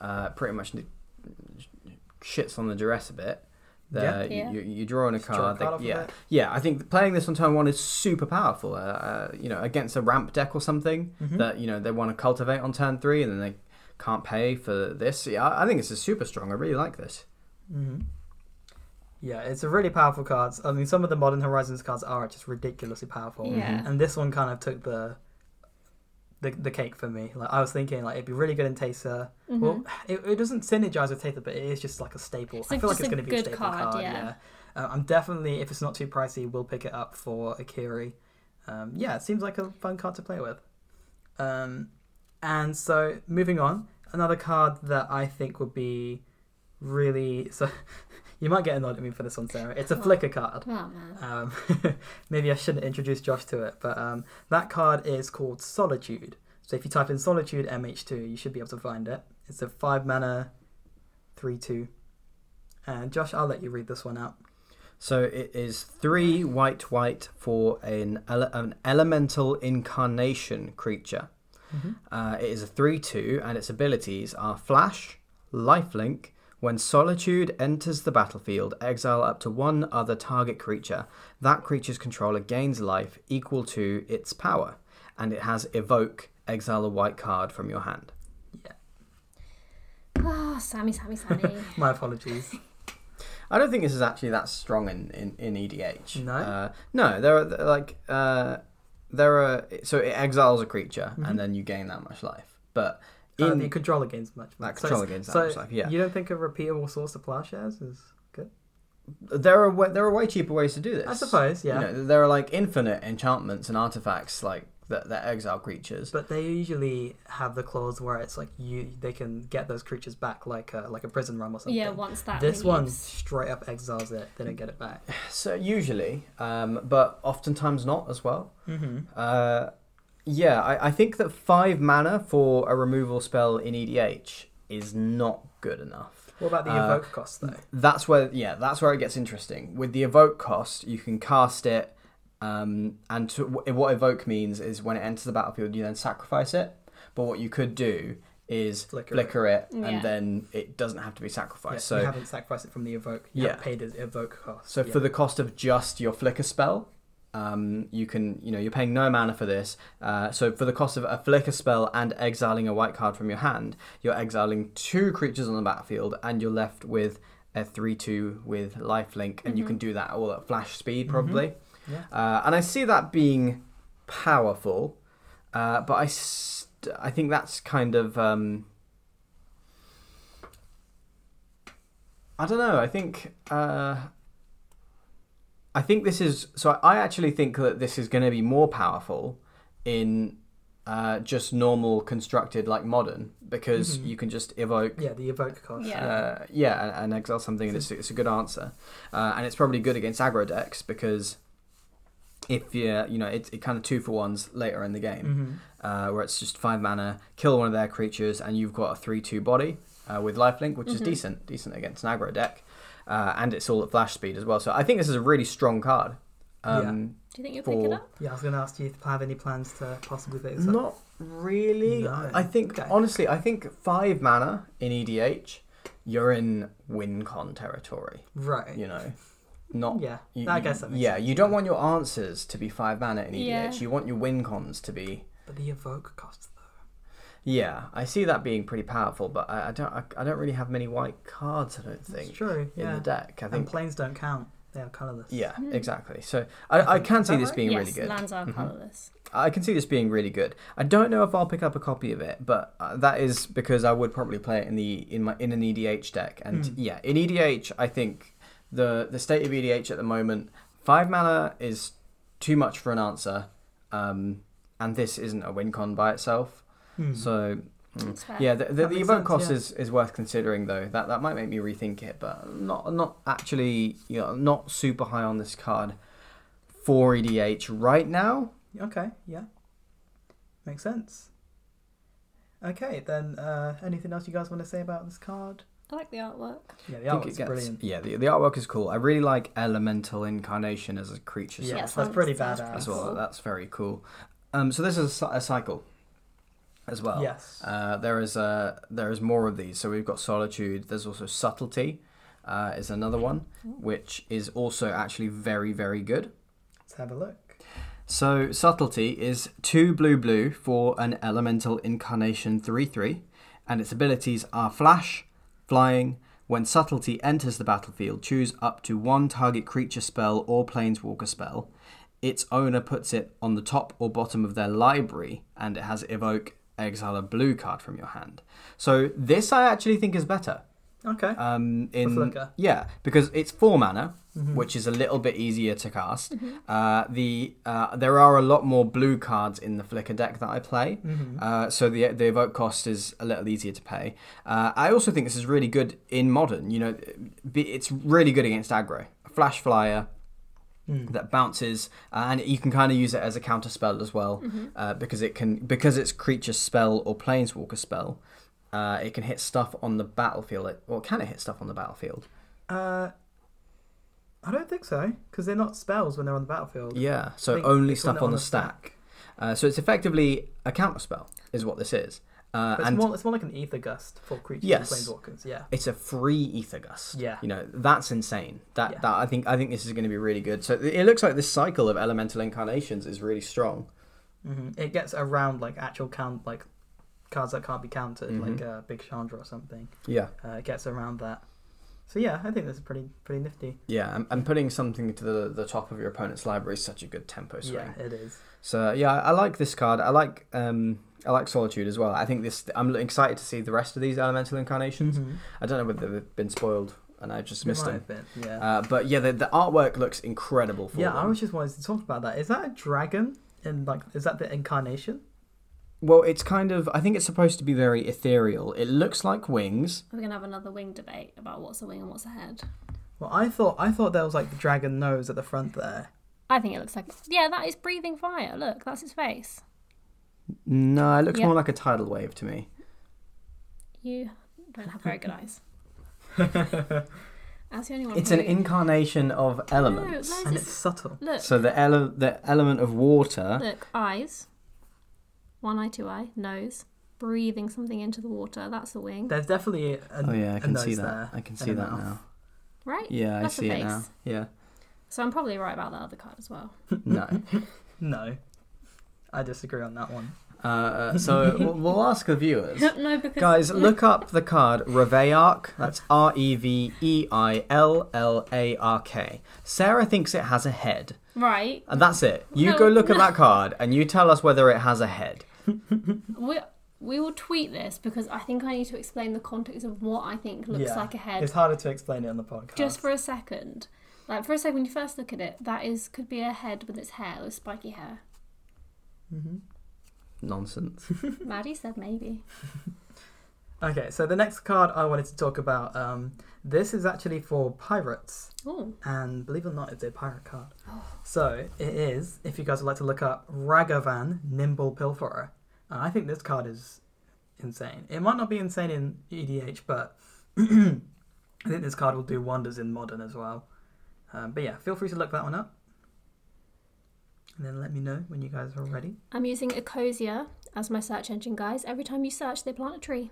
uh, pretty much shits on the duress a bit. Yeah. The, Yeah. You, you, you draw in a Just draw a card. card that- yeah, it. yeah. I think playing this on turn one is super powerful. Uh, uh, you know, against a ramp deck or something Mhm. that you know they want to cultivate on turn three, and then they can't pay for this. Yeah, I I think this is super strong. I really like this. hmm Yeah, it's a really powerful card. I mean, some of the Modern Horizons cards are just ridiculously powerful, Yeah. and this one kind of took the the, the cake for me. Like I was thinking, like it'd be really good in Teysa. Mhm. Well, it, it doesn't synergize with Teysa, but it is just like a staple. It's I feel like it's going to be a staple card, card. yeah. yeah. Uh, I'm definitely, if it's not too pricey, will pick it up for Akiri. Um, yeah, it seems like a fun card to play with. Um, and so moving on, another card that I think would be really so. You might get annoyed at me for this one, Sarah. It's a What? flicker card. Oh man. Um, maybe I shouldn't introduce Josh to it, but um, that card is called Solitude. So if you type in Solitude MH2, you should be able to find it. It's a five mana, three two. And Josh, I'll let you read this one out. So it is three white white for an, ele- an elemental incarnation creature. Uh, it is a 3 2, and its abilities are Flash, Lifelink. When Solitude enters the battlefield, exile up to one other target creature. That creature's controller gains life equal to its power, and it has Evoke, exile a white card from your hand. Yeah. Ah, Sammy, Sammy, Sammy. My apologies. I don't think this is actually that strong in, in, in EDH. No? Uh, no, there are like uh, there are so it exiles a creature Mhm. and then you gain that much life. But Uh, in the controller gains much. that so controller it's- gains that so much life, yeah. You don't think a repeatable source of plowshares is good? there are wa- there are way cheaper ways to do this. I suppose, yeah. You know, there are like infinite enchantments and artifacts like that that exile creatures. But they usually have the clause where it's like you they can get those creatures back like a, like a prison run or something. yeah, once that This one straight up exiles it. They don't get it back. So usually, um, but oftentimes not as well. Mm-hmm. Uh, yeah, I, I think that five mana for a removal spell in EDH is not good enough. What about the Uh, evoke cost though? That's where, yeah, that's where it gets interesting. With the evoke cost, you can cast it, um, and to, what evoke means is when it enters the battlefield, you then sacrifice it. But what you could do is Flicker flicker, it. it, Yeah. and then it doesn't have to be Yeah, sacrificed. you haven't sacrificed it from the evoke. You Yeah. paid his evoke cost. so yeah. for the cost of just your flicker spell, um, you can, you know, you're paying no mana for this. Uh, so for the cost of a flicker spell and exiling a white card from your hand, you're exiling two creatures on the battlefield, and you're left with a three-two with lifelink, and you Mhm. can do that all at flash speed Mhm. probably. Yeah. Uh, and I see that being powerful, uh, but I, st- I think that's kind of. Um, I don't know. I think. Uh, I think this is. So I actually think that this is going to be more powerful in uh, just normal constructed like modern because Mhm. you can just evoke yeah, the evoke cost. Yeah. uh, yeah, and, and exile something, and it's, it's a good answer, uh, and it's probably good against aggro decks because if you you know it, it kind of two for ones later in the game, hmm uh, where it's just five mana, kill one of their creatures, and you've got a three two body uh, with lifelink, which is Mhm. decent, decent against an aggro deck, uh, and it's all at flash speed as well. So I think this is a really strong card. Um, Do you think you'll pick it up? Yeah, I was going to ask you if you have any plans to possibly pick this up. Not really. No. I think Okay. honestly, I think five mana in EDH, you're in win con territory. Right. You know, not. yeah, You, I guess that makes yeah, sense. you don't want your answers to be five mana in EDH. Yeah. You want your win cons to be. But the evoke cost though. Yeah, I see that being pretty powerful, but I, I don't. I, I don't really have many white cards. I don't It's think true. in Yeah. the deck. I and think. planes don't count. They are colorless. Yeah, Hmm. exactly. So I, I can see that this right? being yes, really good. lands are Mhm. colourless. I can see this being really good. I don't know if I'll pick up a copy of it, but uh, that is because I would probably play it in the in my in an EDH deck. And Hmm. yeah, in EDH, I think the the state of EDH at the moment, five mana is too much for an answer, um, and this isn't a win con by itself. Hmm. So mm, yeah, the, the, That the makes evoke sense, cost yeah. is, is worth considering though. That that might make me rethink it, but not not actually you know not super high on this card for EDH right now. Okay. Yeah. Makes sense. Okay, then. Uh, anything else you guys want to say about this card? I like the artwork. Yeah, the I think artwork's gets, brilliant. Yeah, the, the artwork is cool. I really like Elemental Incarnation as a creature Yeah, set Yeah, that's pretty sounds badass. as well. That's very cool. Um, so this is a, a cycle as well. Yes. Uh, there is uh, there is more of these. So we've got Solitude. There's also Subtlety. Uh, is another one, which is also actually very very good. Let's have a look. So subtlety is two blue blue for an elemental incarnation three three, and its abilities are flash, flying. When subtlety enters the battlefield, choose up to one target creature spell or planeswalker spell. Its owner puts it on the top or bottom of their library, and it has evoke, exile a blue card from your hand. So this I actually think is better. Okay. Um, in Flicker. yeah, because it's four mana, Mhm. which is a little bit easier to cast. Uh, the uh, there are a lot more blue cards in the Flicker deck that I play, Mhm. uh, so the the evoke cost is a little easier to pay. Uh, I also think this is really good in modern. You know, it's really good against aggro. Flash flyer Mm. that bounces, uh, and you can kind of use it as a counter spell as well, uh, because it can because it's creature spell or planeswalker spell. Uh, it can hit stuff on the battlefield. It, well, can it hit stuff on the battlefield? Uh, I don't think so because they're not spells when they're on the battlefield. Yeah, so only stuff on on the the stack. Uh, so it's effectively a counter spell, is what this is. Uh, it's more it's more like an Aether Gust for creatures Yes. and planeswalkers. Yeah. it's a free Aether Gust. Yeah. you know that's insane. That Yeah. that I think I think this is going to be really good. So it looks like this cycle of elemental incarnations is really strong. hmm It gets around like actual count like cards that can't be countered, Mhm. like uh, Big Chandra or something. Yeah, Uh, it gets around that. So yeah, I think this is pretty pretty nifty. yeah, and, and putting something to the the top of your opponent's library is such a good tempo swing. Yeah, it is. So yeah, I, like this card. I like um I like Solitude as well. I think this. I'm excited to see the rest of these elemental incarnations. Mhm. I don't know whether they've been spoiled and I just missed them. been, yeah. Uh, but yeah, the, the artwork looks incredible for yeah, them. I was just wanted to talk about that. Is that a dragon? And like, is that the incarnation? Well, it's kind of. I think it's supposed to be very ethereal. It looks like wings. We're gonna have another wing debate about what's a wing and what's a head. Well, I thought I thought there was like the dragon nose at the front there. I think it looks like yeah, that is breathing fire. Look, that's its face. No, it looks Yeah. more like a tidal wave to me. You don't have very good eyes. That's the only one. It's who- an incarnation of elements. where's and its- it's subtle. Look, So the ele- the element of water. look, eyes. One eye, two eye, nose. Breathing something into the water. That's the wing, There's definitely a, Oh yeah, I can see that. there I can see that mouth. now. right? Yeah, I That's the see it face. now. Yeah. So I'm probably right about that other card as well. No. No, I disagree on that one. Uh, uh, so we'll, we'll ask the viewers. no, because Guys, look up the card Reveillark. That's R E V E I L L A R K. Sarah thinks it has a head. right. And that's it. You No, go look at that card and you tell us whether it has a head. We we will tweet this because I think I need to explain the context of what I think looks Yeah, like a head. It's harder to explain it on the podcast. Just for a second. Like for a second when you first look at it, that is could be a head with its hair, with spiky hair. hmm Nonsense. Maddie said maybe. Okay, so the next card I wanted to talk about. Um, this is actually for pirates, Oh, and believe it or not, it's a pirate card. Oh. So it is. If you guys would like to look up Ragavan Nimble Pilferer, uh, I think this card is insane. It might not be insane in EDH, but I think this card will do wonders in modern as well. Um, but yeah, feel free to look that one up. And then let me know when you guys are ready. I'm using Ecosia as my search engine, guys. Every time you search, they plant a tree.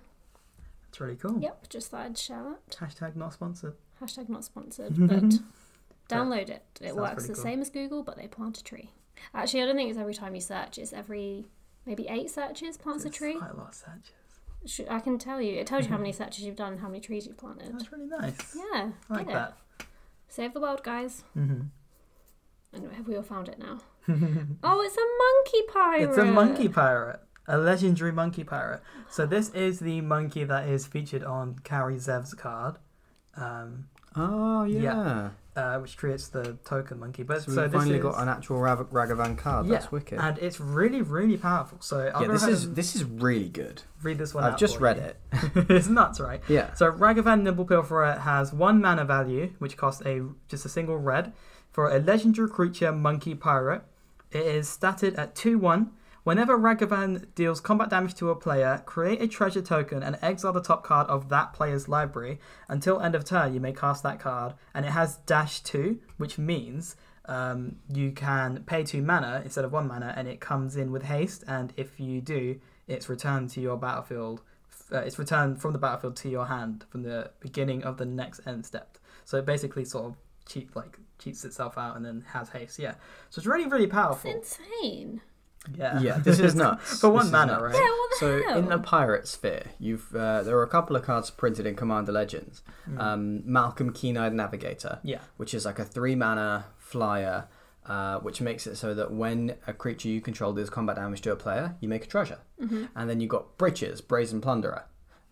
It's really cool. Yep, just thought I'd share that. Hashtag not sponsored. Hashtag not sponsored, but download it. It Sounds works the cool. same as Google, but they plant a tree. Actually, I don't think it's every time you search. It's every maybe eight searches plants a It's tree. Quite a lot of searches. I can tell you. It tells you how many searches you've done and how many trees you've planted. That's really nice. Yeah, I like get that. Save the world, guys. hmm Anyway, have we all found it now? oh, it's a monkey pirate. It's a monkey pirate, a legendary monkey pirate. So this is the monkey that is featured on Kari Zev's card, um, Oh, yeah. Yeah. uh, which creates the token monkey. But So, so, we've this finally is, got an actual Rav- Ragavan card. Yeah, That's wicked. and it's really, really powerful. So I'll yeah, this is this is really good. read this one out. I've just read you. it. it's nuts, right? Yeah. So Ragavan Nimble Pilferer has one mana value, which costs a just a single red, for a legendary creature monkey pirate. It is statted at two one. Whenever Ragavan deals combat damage to a player, create a treasure token and exile the top card of that player's library. Until end of turn, you may cast that card, and it has dash two, which means um, you can pay two mana instead of one mana, and it comes in with haste. And if you do, it's returned to your battlefield uh, it's returned from the battlefield to your hand from the beginning of the next end step. So it basically sort of cheat like cheats itself out and then has haste. Yeah. So it's really really It's powerful. insane. Yeah. Yeah, this is nuts. For one This is mana, right? Yeah, what the So hell? in the pirate sphere, you've uh, there are a couple of cards printed in Commander Legends. Mm. Um, Malcolm Keen-eyed Navigator, yeah. which is like a three mana flyer, uh, which makes it so that when a creature you control does combat damage to a player, you make a treasure. Mm-hmm. And then you've got Britches, Brazen Plunderer.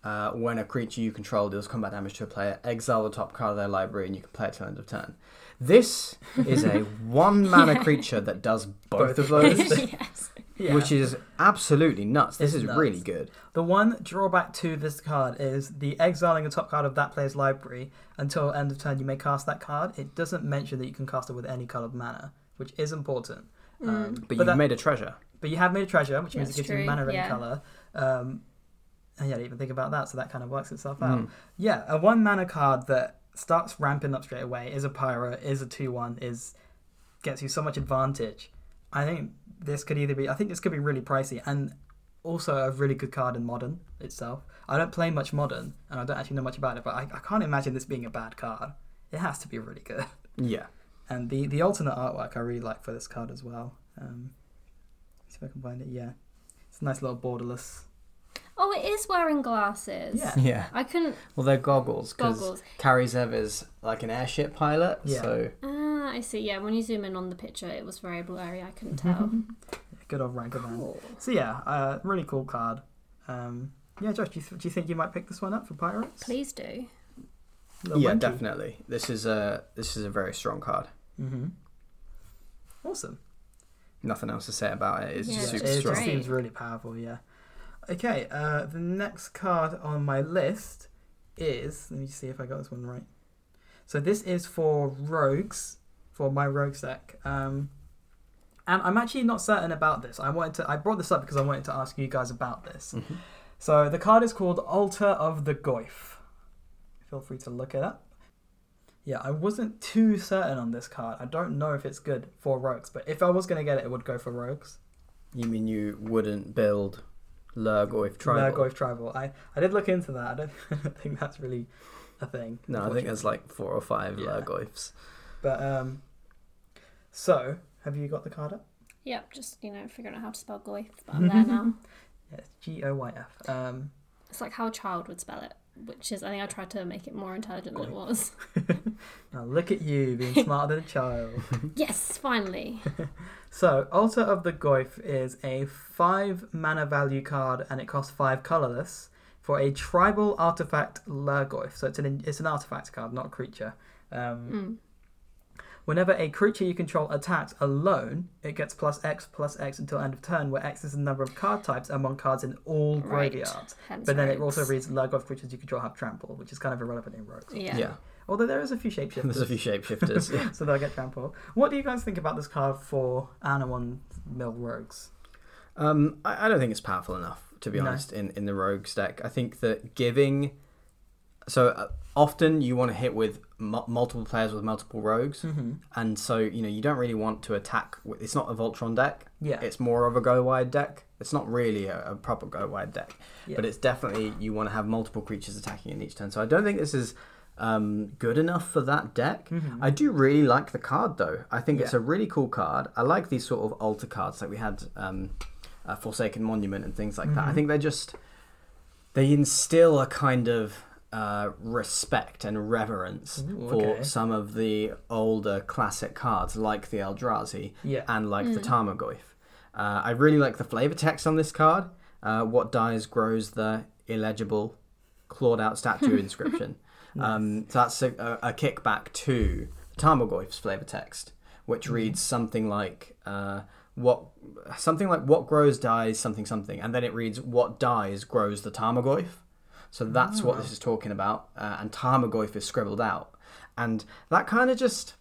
Uh, when a creature you control deals combat damage to a player, exile the top card of their library and you can play it till end of turn. This is a one mana Yeah. creature that does Both both of of those, those. yes. Yeah. which is absolutely nuts. This It's is nuts. really good. The one drawback to this card is the exiling a top card of that player's library until end of turn you may cast that card. It doesn't mention that you can cast it with any colored mana, which is important. Mm. Um, But, but, you've that- made a treasure. but you have made a treasure, which means it gives you mana of any color. Um, and yeah, I didn't even think about that, so that kind of works itself out. Mm. Yeah, a one mana card that starts ramping up straight away is a pyro, is a two one, is gets you so much advantage. I think this could either be I think this could be really pricey and also a really good card in modern itself. I don't play much modern and I don't actually know much about it, but I, I can't imagine this being a bad card. It has to be really good. Yeah. And the the alternate artwork I really like for this card as well. Um, see if I can find it. Yeah, it's a nice little borderless. Oh, it is wearing glasses. Yeah. Yeah. I couldn't. Well, they're goggles Goggles. Kari Zev is like an airship pilot. Yeah. So Ah, I see. Yeah, when you zoom in on the picture, it was very blurry. I couldn't tell. Good old Ranker Man. cool. So yeah, uh, really cool card. Um, yeah, Josh, do you, th- do you think you might pick this one up for Pirates? Please do. Little yeah, Wenky. definitely. This is a this is a very strong card. Mm-hmm. Awesome. Nothing else to say about it. It's Yeah, just super it strong. just Great. seems really powerful. Yeah. Okay. Uh, the next card on my list is. Let me see if I got this one right. So this is for rogues, for my rogues deck. Um, and I'm actually not certain about this. I wanted to. I brought this up because I wanted to ask you guys about this. Mhm. So the card is called Altar of the Goyf. Feel free to look it up. Yeah, I wasn't too certain on this card. I don't know if it's good for rogues, but if I was gonna get it, it would go for rogues. You mean you wouldn't build Lhurgoyf Tribal? Lhurgoyf Tribal. I, I did look into that. I don't think that's really a thing. No, I think there's like four or five Yeah. Lhurgoyfs. But um, so have you got the card up? Yep, just you know figuring out how to spell goith, but I'm there now. Yeah, it's G O Y F. Um, It's like how a child would spell it, which is I think I tried to make it more intelligent than it was. now look at you being smarter than a child. yes, finally. So, Altar of the Goyf is a 5 mana value card and it costs 5 colorless for a tribal artifact Lhurgoyf. So, it's an, it's an artifact card, not a creature. Um, Mm. Whenever a creature you control attacks alone, it gets plus X plus X until end of turn, where X is the number of card types among cards in all Right. graveyards. Hence But then it also reads Lhurgoyf creatures you control have trample, which is kind of irrelevant in rogues. Yeah. yeah. Although there is a few shapeshifters. There's a few shapeshifters. yeah. so they'll get trample. What do you guys think about this card for Animon Mill Rogues? Um, I, I don't think it's powerful enough, to be No. honest, in, in the Rogues deck. I think that giving. So uh, often you want to hit with mu- multiple players with multiple rogues, Mm-hmm. and so you know you don't really want to attack. With, it's not a Voltron deck. Yeah. It's more of a go wide deck. It's not really a, a proper go wide deck, Yeah. but it's definitely you want to have multiple creatures attacking in each turn. So I don't think this is um, good enough for that deck. Mhm. I do really like the card though. I think it's a really cool card. I like these sort of altar cards like we had um, uh, Forsaken Monument and things like that. I Mhm. think they just they instill a kind of uh, respect and reverence Ooh, for okay. some of the older classic cards like the Eldrazi Yeah. and like the Mm. Tarmogoyf. Uh, I really like the flavor text on this card. Uh, what dies grows the illegible clawed out statue inscription. Um, so that's a, a, a kickback to Tarmogoyf's flavor text, which reads something like uh, what something like what grows dies something something, and then it reads what dies grows the Tarmogoyf. So that's what this is talking about, uh, and Tarmogoyf is scribbled out, and that kind of just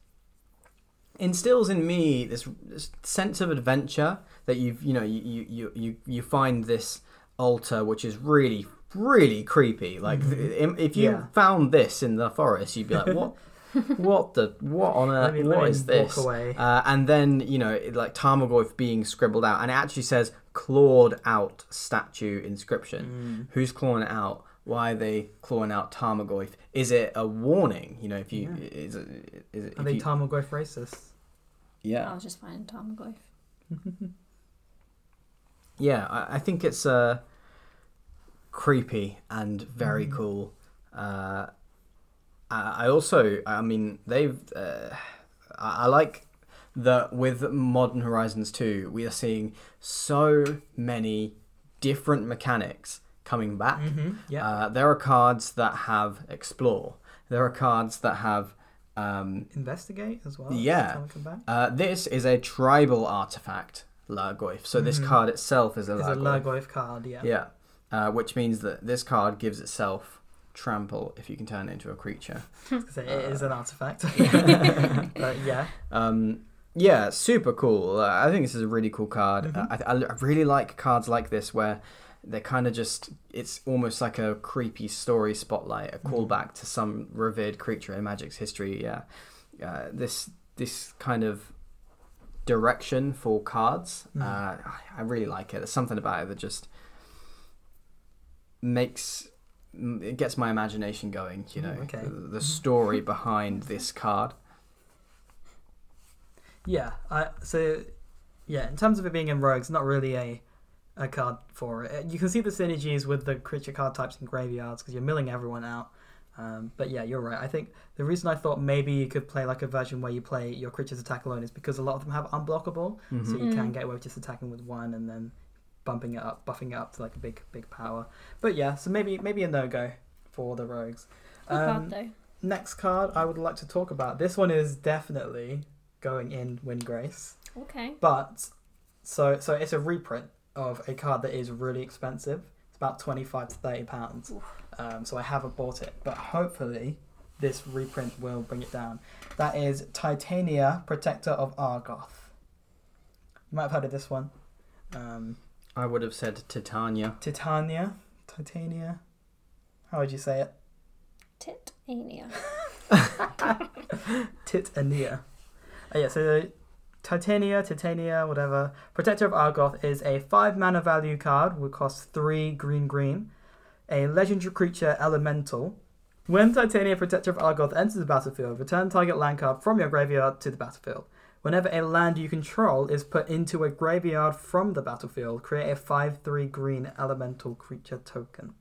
instills in me this, this sense of adventure that you've you know you you you you find this altar which is really really creepy. Like th- if you Yeah. found this in the forest you'd be like what? What the what on earth me- me is this? uh, and then you know like Tarmogoyf being scribbled out and it actually says clawed out statue inscription. Mm. who's clawing it out why are they clawing out Tarmogoyf is it a warning you know if you Yeah. is it, is it Are if they you, Tarmogoyf racists? yeah I was just finding Tarmogoyf. Yeah, I, I think it's uh, creepy and very Mm. cool. Uh, I I also, I mean, they've. Uh, I, I like that with Modern Horizons 2, we are seeing so many different mechanics coming back. Mm-hmm. Yeah. Uh, there are cards that have explore. There are cards that have. Um, Investigate as well. yeah. Does it come back? uh, this is a tribal artifact, Lhurgoyf. So this Mhm. card itself is a It's a Lhurgoyf. Lhurgoyf card. Yeah. Yeah. Uh, which means that this card gives itself trample if you can turn it into a creature. It is an artifact. Yeah. but yeah. Um, yeah, super cool. Uh, I think this is a really cool card. Mhm. Uh, I, I really like cards like this where they're kind of just, it's almost like a creepy story spotlight, a Mhm. callback to some revered creature in Magic's history. Yeah. Uh, this, this kind of direction for cards, Mm. uh, I- I really like it. There's something about it that just makes it gets my imagination going you know Mm, okay. the, the story behind this card Yeah. I so yeah. In terms of it being in rogues, not really a a card for it. You can see the synergies with the creature card types in graveyards because you're milling everyone out. Um, but yeah, you're right. I think the reason I thought maybe you could play like a version where you play your creatures attack alone is because a lot of them have unblockable, so Mhm. you can Mm. get away with just attacking with one and then bumping it up, buffing it up to like a big big power. But yeah, so maybe maybe a no go for the rogues. Um, card though. Next card I would like to talk about. This one is definitely going in Windgrace. Okay. But so so it's a reprint of a card that is really expensive. It's about twenty five to thirty pounds. Um, so I haven't bought it, but hopefully this reprint will bring it down. That is Titania, Protector of Argoth. You might have heard of this one. Um, i would have said titania Titania, Titania. How would you say it? Titania. Titania. Uh, yeah, so Titania, Titania, whatever. Protector of Argoth is a 5 mana value card, will cost 3 green green. A legendary creature elemental. When Titania, Protector of Argoth enters the battlefield, return target land card from your graveyard to the battlefield. Whenever a land you control is put into a graveyard from the battlefield, create a 5 3 green elemental creature token.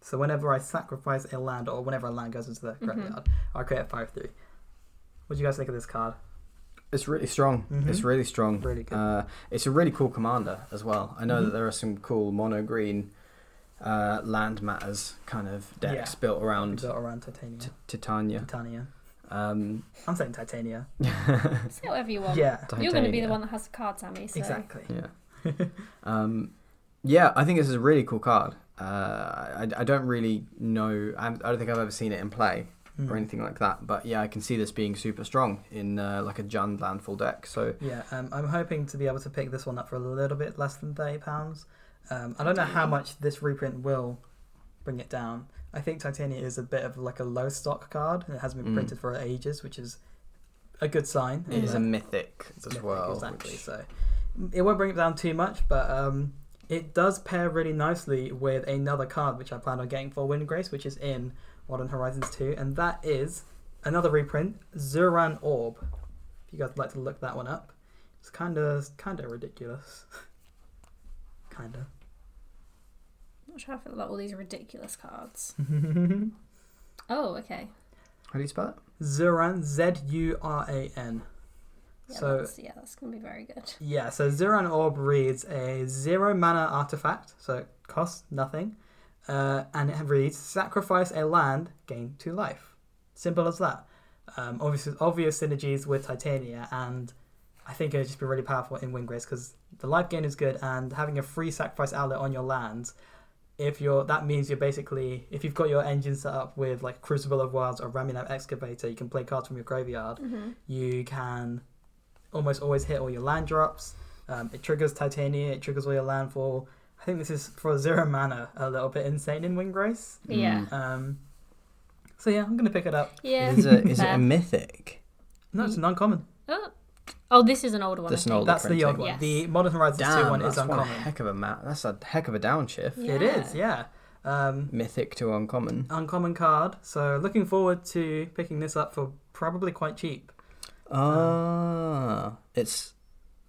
So whenever I sacrifice a land, or whenever a land goes into the Mhm. graveyard, I create a 5 3. What do you guys think of this card? It's really strong Mhm. it's really strong Really good. uh, it's a really cool commander as well i know Mhm. that there are some cool mono green uh, land matters kind of decks Yeah. built around Built around Titania. t- titania Titania. um, I'm saying Titania. Say whatever you want. Yeah, You're going to be the one that has the card, Sammy. So. exactly. Yeah. um, yeah, I think this is a really cool card. Uh, I, I don't really know. I, I don't think I've ever seen it in play Mm. or anything like that. But yeah, I can see this being super strong in uh, like a Jund landfall deck. So Yeah, um, I'm hoping to be able to pick this one up for a little bit less than thirty pounds. Um, I don't know how much this reprint will bring it down. I think Titania is a bit of like a low stock card. It hasn't been Mm. printed for ages, which is a good sign. it is a mythic It's as mythic, well. Exactly. which- So it won't bring it down too much, but um, it does pair really nicely with another card which I plan on getting for Windgrace, which is in Modern Horizons 2, and that is another reprint, Zuran Orb. If you guys would like to look that one up, it's kind of kind of ridiculous. kind of. Not sure how I feel about all these ridiculous cards. Oh, okay. How do you spell it? Z U R A N. Yeah, So- that's, yeah, that's going to be very good. Yeah, so Zuran Orb reads a zero mana artifact, so it costs nothing, uh, and it reads sacrifice a land, gain two life. Simple as that. Um, obviously, obvious synergies with Titania, and I think it would just be really powerful in Windgrace because the life gain is good, and having a free sacrifice outlet on your lands. If you're, that means you're basically, if you've got your engine set up with like Crucible of Worlds or Ramunap Excavator, you can play cards from your graveyard hmm you can almost always hit all your land drops. Um, it triggers Titania, it triggers all your landfall. I think this is for zero mana a little bit insane in Windgrace. Yeah. Um, so yeah, I'm gonna pick it up. Yeah. Is it is it a mythic? No, it's an uncommon. Oh. oh, this is an older one. That's I an older That's the printing. odd one. Yes. The Modern Horizons 2 Damn, one that's is one uncommon. heck of a ma- That's a heck of a downshift. Yeah. It is, yeah. Um, Mythic to uncommon. uncommon card. So looking forward to picking this up for probably quite cheap. Ah, it's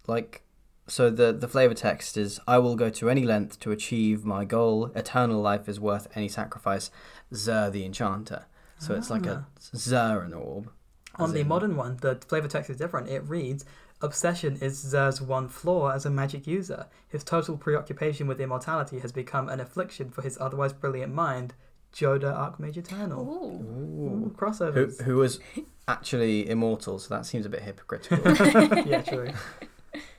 like so the the flavor text is I will go to any length to achieve my goal. Eternal life is worth any sacrifice. Zur the enchanter. So it's like a Ah. Zur an orb. On the in- modern one, the flavor text is different. It reads Obsession is Zur's one flaw as a magic user. His total preoccupation with immortality has become an affliction for his otherwise brilliant mind. Jodah Archmage Eternal. Ooh. Ooh, Who, crossovers. who was actually immortal, so that seems a bit hypocritical. yeah, true.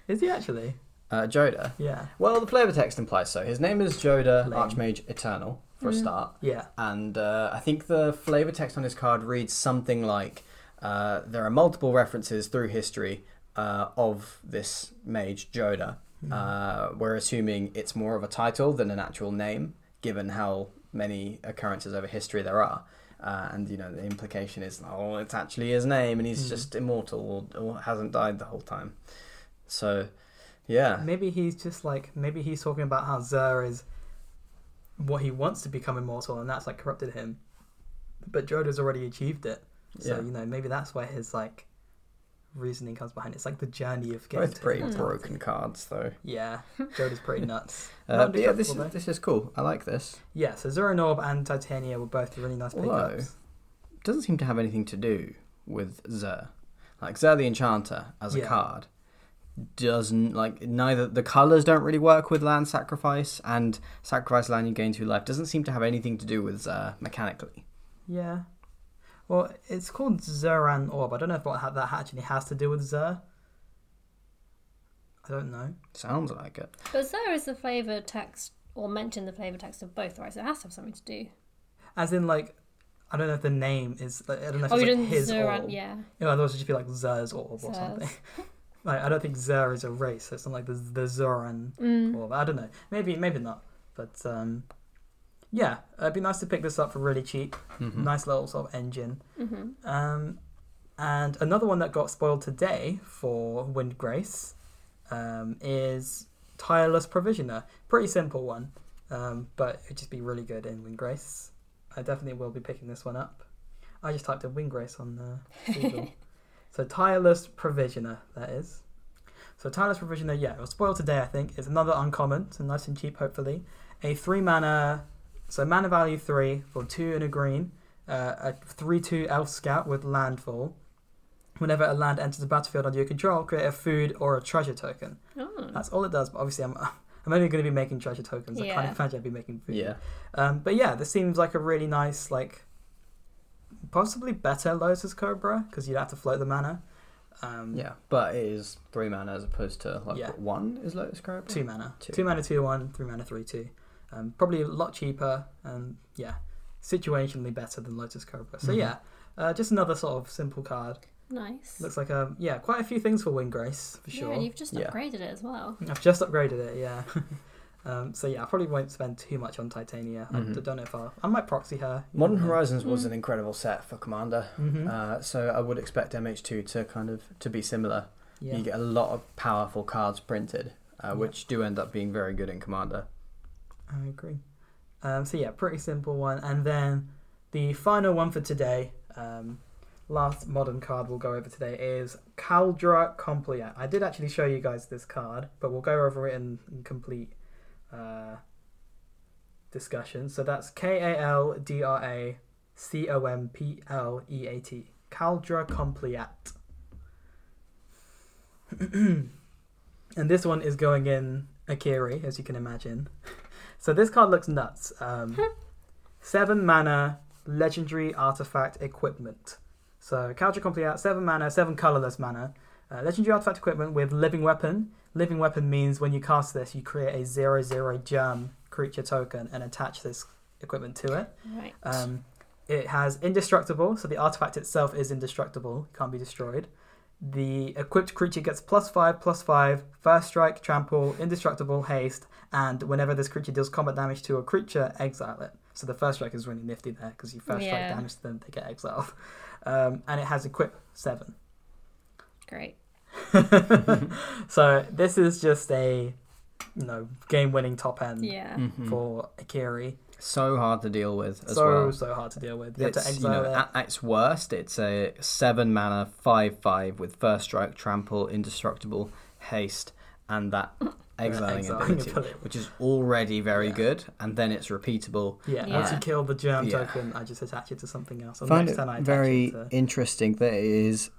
Is he actually? uh, Jodah. Yeah. Well, the flavor text implies so. His name is Jodah Lame. Archmage Eternal, for a Mm. start. Yeah. And uh, I think the flavor text on his card reads something like uh, there are multiple references through history uh, of this mage, Jodah. Hmm. Uh, we're assuming it's more of a title than an actual name, given how many occurrences over history there are. Uh, and you know the implication is, oh, it's actually his name, and he's Mhm. just immortal or, or hasn't died the whole time. So, yeah, Maybe he's just like maybe he's talking about how Zur is what he wants to become immortal, and that's like corrupted him. But Jodah's already achieved it, so Yeah. you know maybe that's where his like reasoning comes behind. It's like the journey of getting both pretty immortality. broken cards though. Yeah, Jodah's pretty nuts. Uh, yeah, this is, this is cool. I like this. Yeah, so Zuran Orb and Titania were both really nice Although- pickups. doesn't seem to have anything to do with Zur. Like Zur the Enchanter as a card doesn't like neither the colors don't really work with land sacrifice and sacrifice land you gain two life doesn't seem to have anything to do with uh, mechanically. Yeah. Well, it's called Zuran Orb. I don't know if what that actually has to do with Zur. I don't know. Sounds like it. But Zur is the flavour text, or mention the flavour text of both, right? So it has to have something to do. As in, like, I don't know if the name is. Like, I don't know if oh, it's you like didn't his Zur, orb. yeah. You know, otherwise it'd just be like Zur's orb or Zur's. something. like, I don't think Zur is a race. It's not like the the Zuran Mm. orb. I don't know. Maybe maybe not. But um, yeah, it'd be nice to pick this up for really cheap. Mhm. Nice little sort of engine. hmm Um, and another one that got spoiled today for Windgrace um, is Tireless Provisioner. Pretty simple one, um, but it'd just be really good in Windgrace. I definitely will be picking this one up. I just typed in Windgrace on uh, Google. So Tireless Provisioner, that is. So Tireless Provisioner, yeah, it was spoiled today, I think. It's another uncommon, so nice and cheap, hopefully. A three mana, so mana value three for two and a green uh, a 3 2 elf scout with landfall. Whenever a land enters the battlefield under your control, create a food or a treasure token. Oh. That's all it does, but obviously I'm, I'm only going to be making treasure tokens. I can't imagine I'd be making food. Yeah. Um, but yeah, this seems like a really nice, like, possibly better Lotus Cobra, because you'd have to float the mana. Um, Yeah, but it is three mana as opposed to like Yeah. one is Lotus Cobra. Two mana. Two. Two, mana, two one, three mana, 3 2. Um, probably a lot cheaper, and yeah, situationally better than Lotus Cobra. So Mhm. yeah, uh, just another sort of simple card. Nice. Looks like a yeah, quite a few things for Windgrace for Yeah, sure. and you've just Yeah. upgraded it as well. I've just upgraded it, yeah. um, so yeah, I probably won't spend too much on Titania. I Mhm. d- don't know if I'll. I might proxy her. Modern never know. Horizons was Mm. an incredible set for Commander. Mhm. Uh, so I would expect MH2 to kind of to be similar. yeah, You get a lot of powerful cards printed, uh, Yeah. which do end up being very good in Commander. I agree. Um, so yeah, pretty simple one, and then the final one for today. Um, last modern card we'll go over today is Kaldra Compleat. I did actually show you guys this card, but we'll go over it in, in complete uh, discussion. So that's K A L D R A C O M P L E A T. Kaldra Compleat. and this one is going in Akiri, as you can imagine. So this card looks nuts. Um, seven mana, legendary artifact equipment. So Kaldra Compleat, seven mana, seven colorless mana. Uh, legendary artifact equipment with living weapon. Living weapon means when you cast this, you create a zero zero germ creature token and attach this equipment to it. Right. Um, it has indestructible, so the artifact itself is indestructible, can't be destroyed. The equipped creature gets plus five, plus five, first strike, trample, indestructible, haste, and whenever this creature deals combat damage to a creature, exile it. So the first strike is really nifty there because you first strike damage to them, they get exiled. Um, and it has equip seven. Great. so this is just a, you know, game-winning top end Yeah. Mhm. for Akiri. So hard to deal with as so well. so hard to deal with. You have to It's, you know, it. at, at its worst, it's a seven mana five five with first strike, trample, indestructible, haste, and that exiling exiling ability, ability. which is already very Yeah. good, and then it's repeatable. Yeah, once you kill the germ Yeah. token, I just attach it to something else. Or find next it I very it to... interesting that it is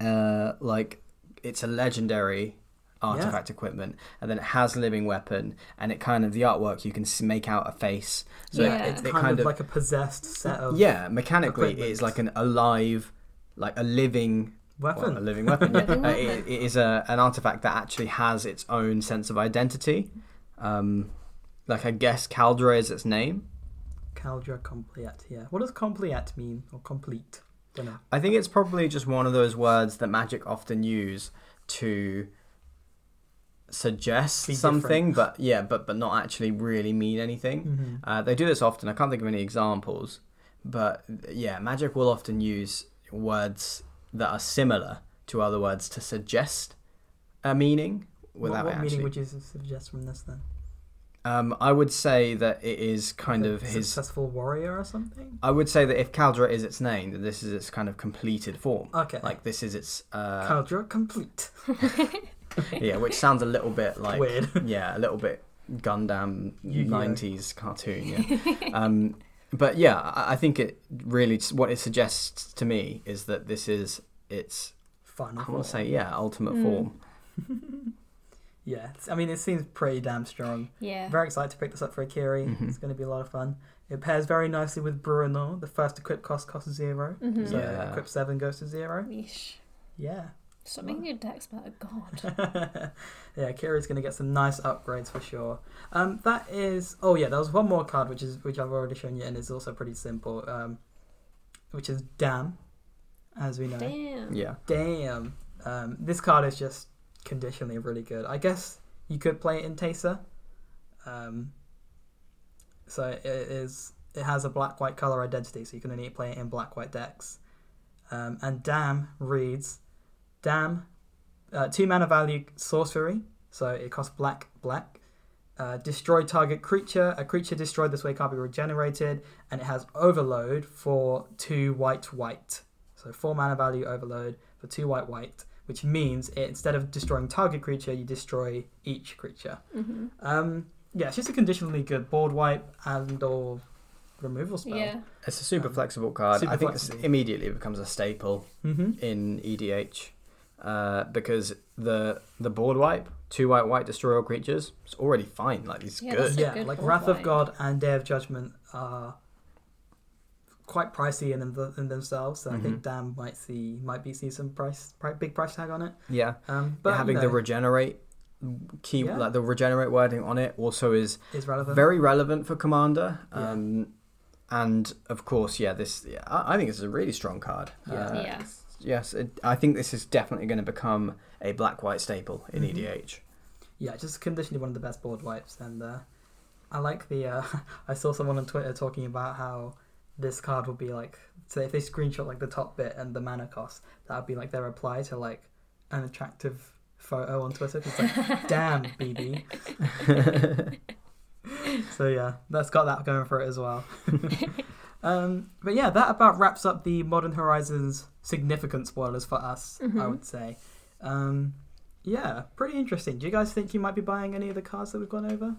uh, like it's a legendary artifact equipment and then it has living weapon and it kind of the artwork you can make out a face so Yeah. it, It's it kind, of, like a possessed set of yeah mechanically equipment. it's like an alive like a living weapon. well, a living weapon yeah. Uh, it, it is a, an artifact that actually has its own sense of identity um, like i guess kaldra is its name Kaldra Compleat, yeah. What does complete mean? Or complete? Don't know. I think it's probably just one of those words that Magic often use to suggest Be something, but yeah, but but not actually really mean anything. Mm-hmm. Uh, they do this often. I can't think of any examples, but yeah, Magic will often use words that are similar to other words to suggest a meaning What, without what it meaning would you suggest from this then? Um, I would say that it is kind A of his. successful warrior or something. I would say that if Kaldra is its name, that this is its kind of completed form. Okay, Like this is its. Uh, Kaldra Compleat. yeah, which sounds a little bit like Weird. yeah, a little bit Gundam '90s cartoon. Yeah, um, but yeah, I I think it really what it suggests to me is that this is its Final. I want to say yeah ultimate Mm. form. Yeah, I mean, it seems pretty damn strong. Yeah. Very excited to pick this up for Akiri. Mhm. It's going to be a lot of fun. It pairs very nicely with Bruenor. The first equip cost costs 0 Mhm. So Yeah. equip seven goes to zero. Yeesh. Yeah. Stop making your decks better, God. yeah, Kiri's going to get some nice upgrades for sure. Um, that is. Oh yeah, there was one more card which is which I've already shown you, and is also pretty simple. Um, which is Damn, as we know. Damn. Yeah, Damn. Um, this card is just conditionally really good. I guess you could play it in Teysa. Um, so it is. It has a black white color identity, so you can only play it in black white decks. Um, and Damn reads, Damn, uh, two mana value sorcery, so it costs black black. Uh, destroy target creature. A creature destroyed this way can't be regenerated, and it has overload for two white white. So four mana value overload for two white white, which means it, instead of destroying target creature, you destroy each creature. hmm Um, yeah, it's just a conditionally good board wipe and or removal spell. Yeah. it's a super Um, flexible card. super I think this flexible. immediately becomes a staple Mm-hmm. in EDH uh, because the the board wipe two white white destroy all creatures. It's already fine. Like it's Yeah, good. Yeah, good like board Wrath of. God and Day of Judgment are quite pricey in, them, in themselves. So I Mm-hmm. think Damn might see might be see some price, pri- big price tag on it. Yeah. Um, but having you the regenerate key Yeah. like the regenerate wording on it also is is relevant. very relevant for commander Yeah. um and of course yeah this yeah, I, I think this is a really strong card Yeah. Uh, Yeah. yes it, i think this is definitely going to become a black white staple in Mhm. edh Yeah, just conditionally one of the best board wipes, and uh, I like the. Uh, I saw someone on Twitter talking about how this card would be like. So if they screenshot like the top bit and the mana cost, that would be like their reply to like an attractive photo on Twitter. It's like, damn, BB. so yeah, that's got that going for it as well. um, but yeah, that about wraps up the Modern Horizons significant spoilers for us. I Mhm. would say. Um, yeah, pretty interesting. Do you guys think you might be buying any of the cards that we've gone over?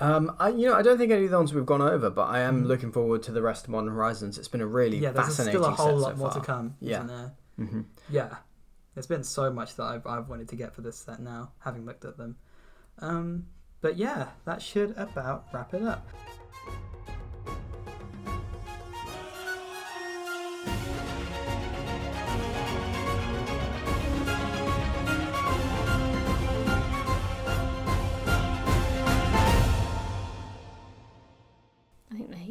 Um i you know i don't think any of the ones we've gone over but i am Mhm. looking forward to the rest of modern horizons it's been a really yeah, there's fascinating still a whole set lot so more far. to come, Yeah. isn't there? hmm Yeah, there's been so much that I've, I've wanted to get for this set now, having looked at them. Um, but yeah, that should about wrap it up.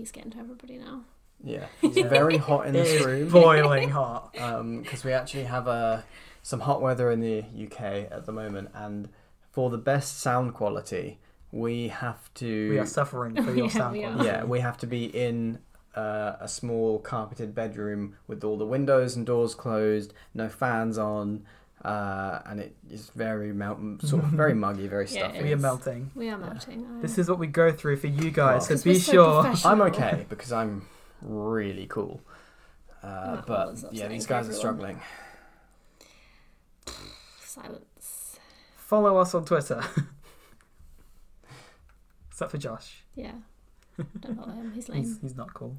I think the heat's getting to everybody now. yeah it's Yeah. very hot in It this is room boiling hot. Um because we actually have uh, some hot weather in the UK at the moment, and for the best sound quality, we have to. We are suffering for your Yeah, sound quality. yeah, we have to be in uh, a small carpeted bedroom with all the windows and doors closed, no fans on, uh, and it is very mount- sort of very muggy, very Yeah, stuffy. it we are melting. We are melting. I- This is what we go through for you guys, Well, so be so sure. I'm okay because I'm really cool. Uh, Well, but yeah, these for guys are struggling. Silence. Follow us on Twitter Except for Josh. Yeah. Don't follow him. He's He's, lame. he's not cool.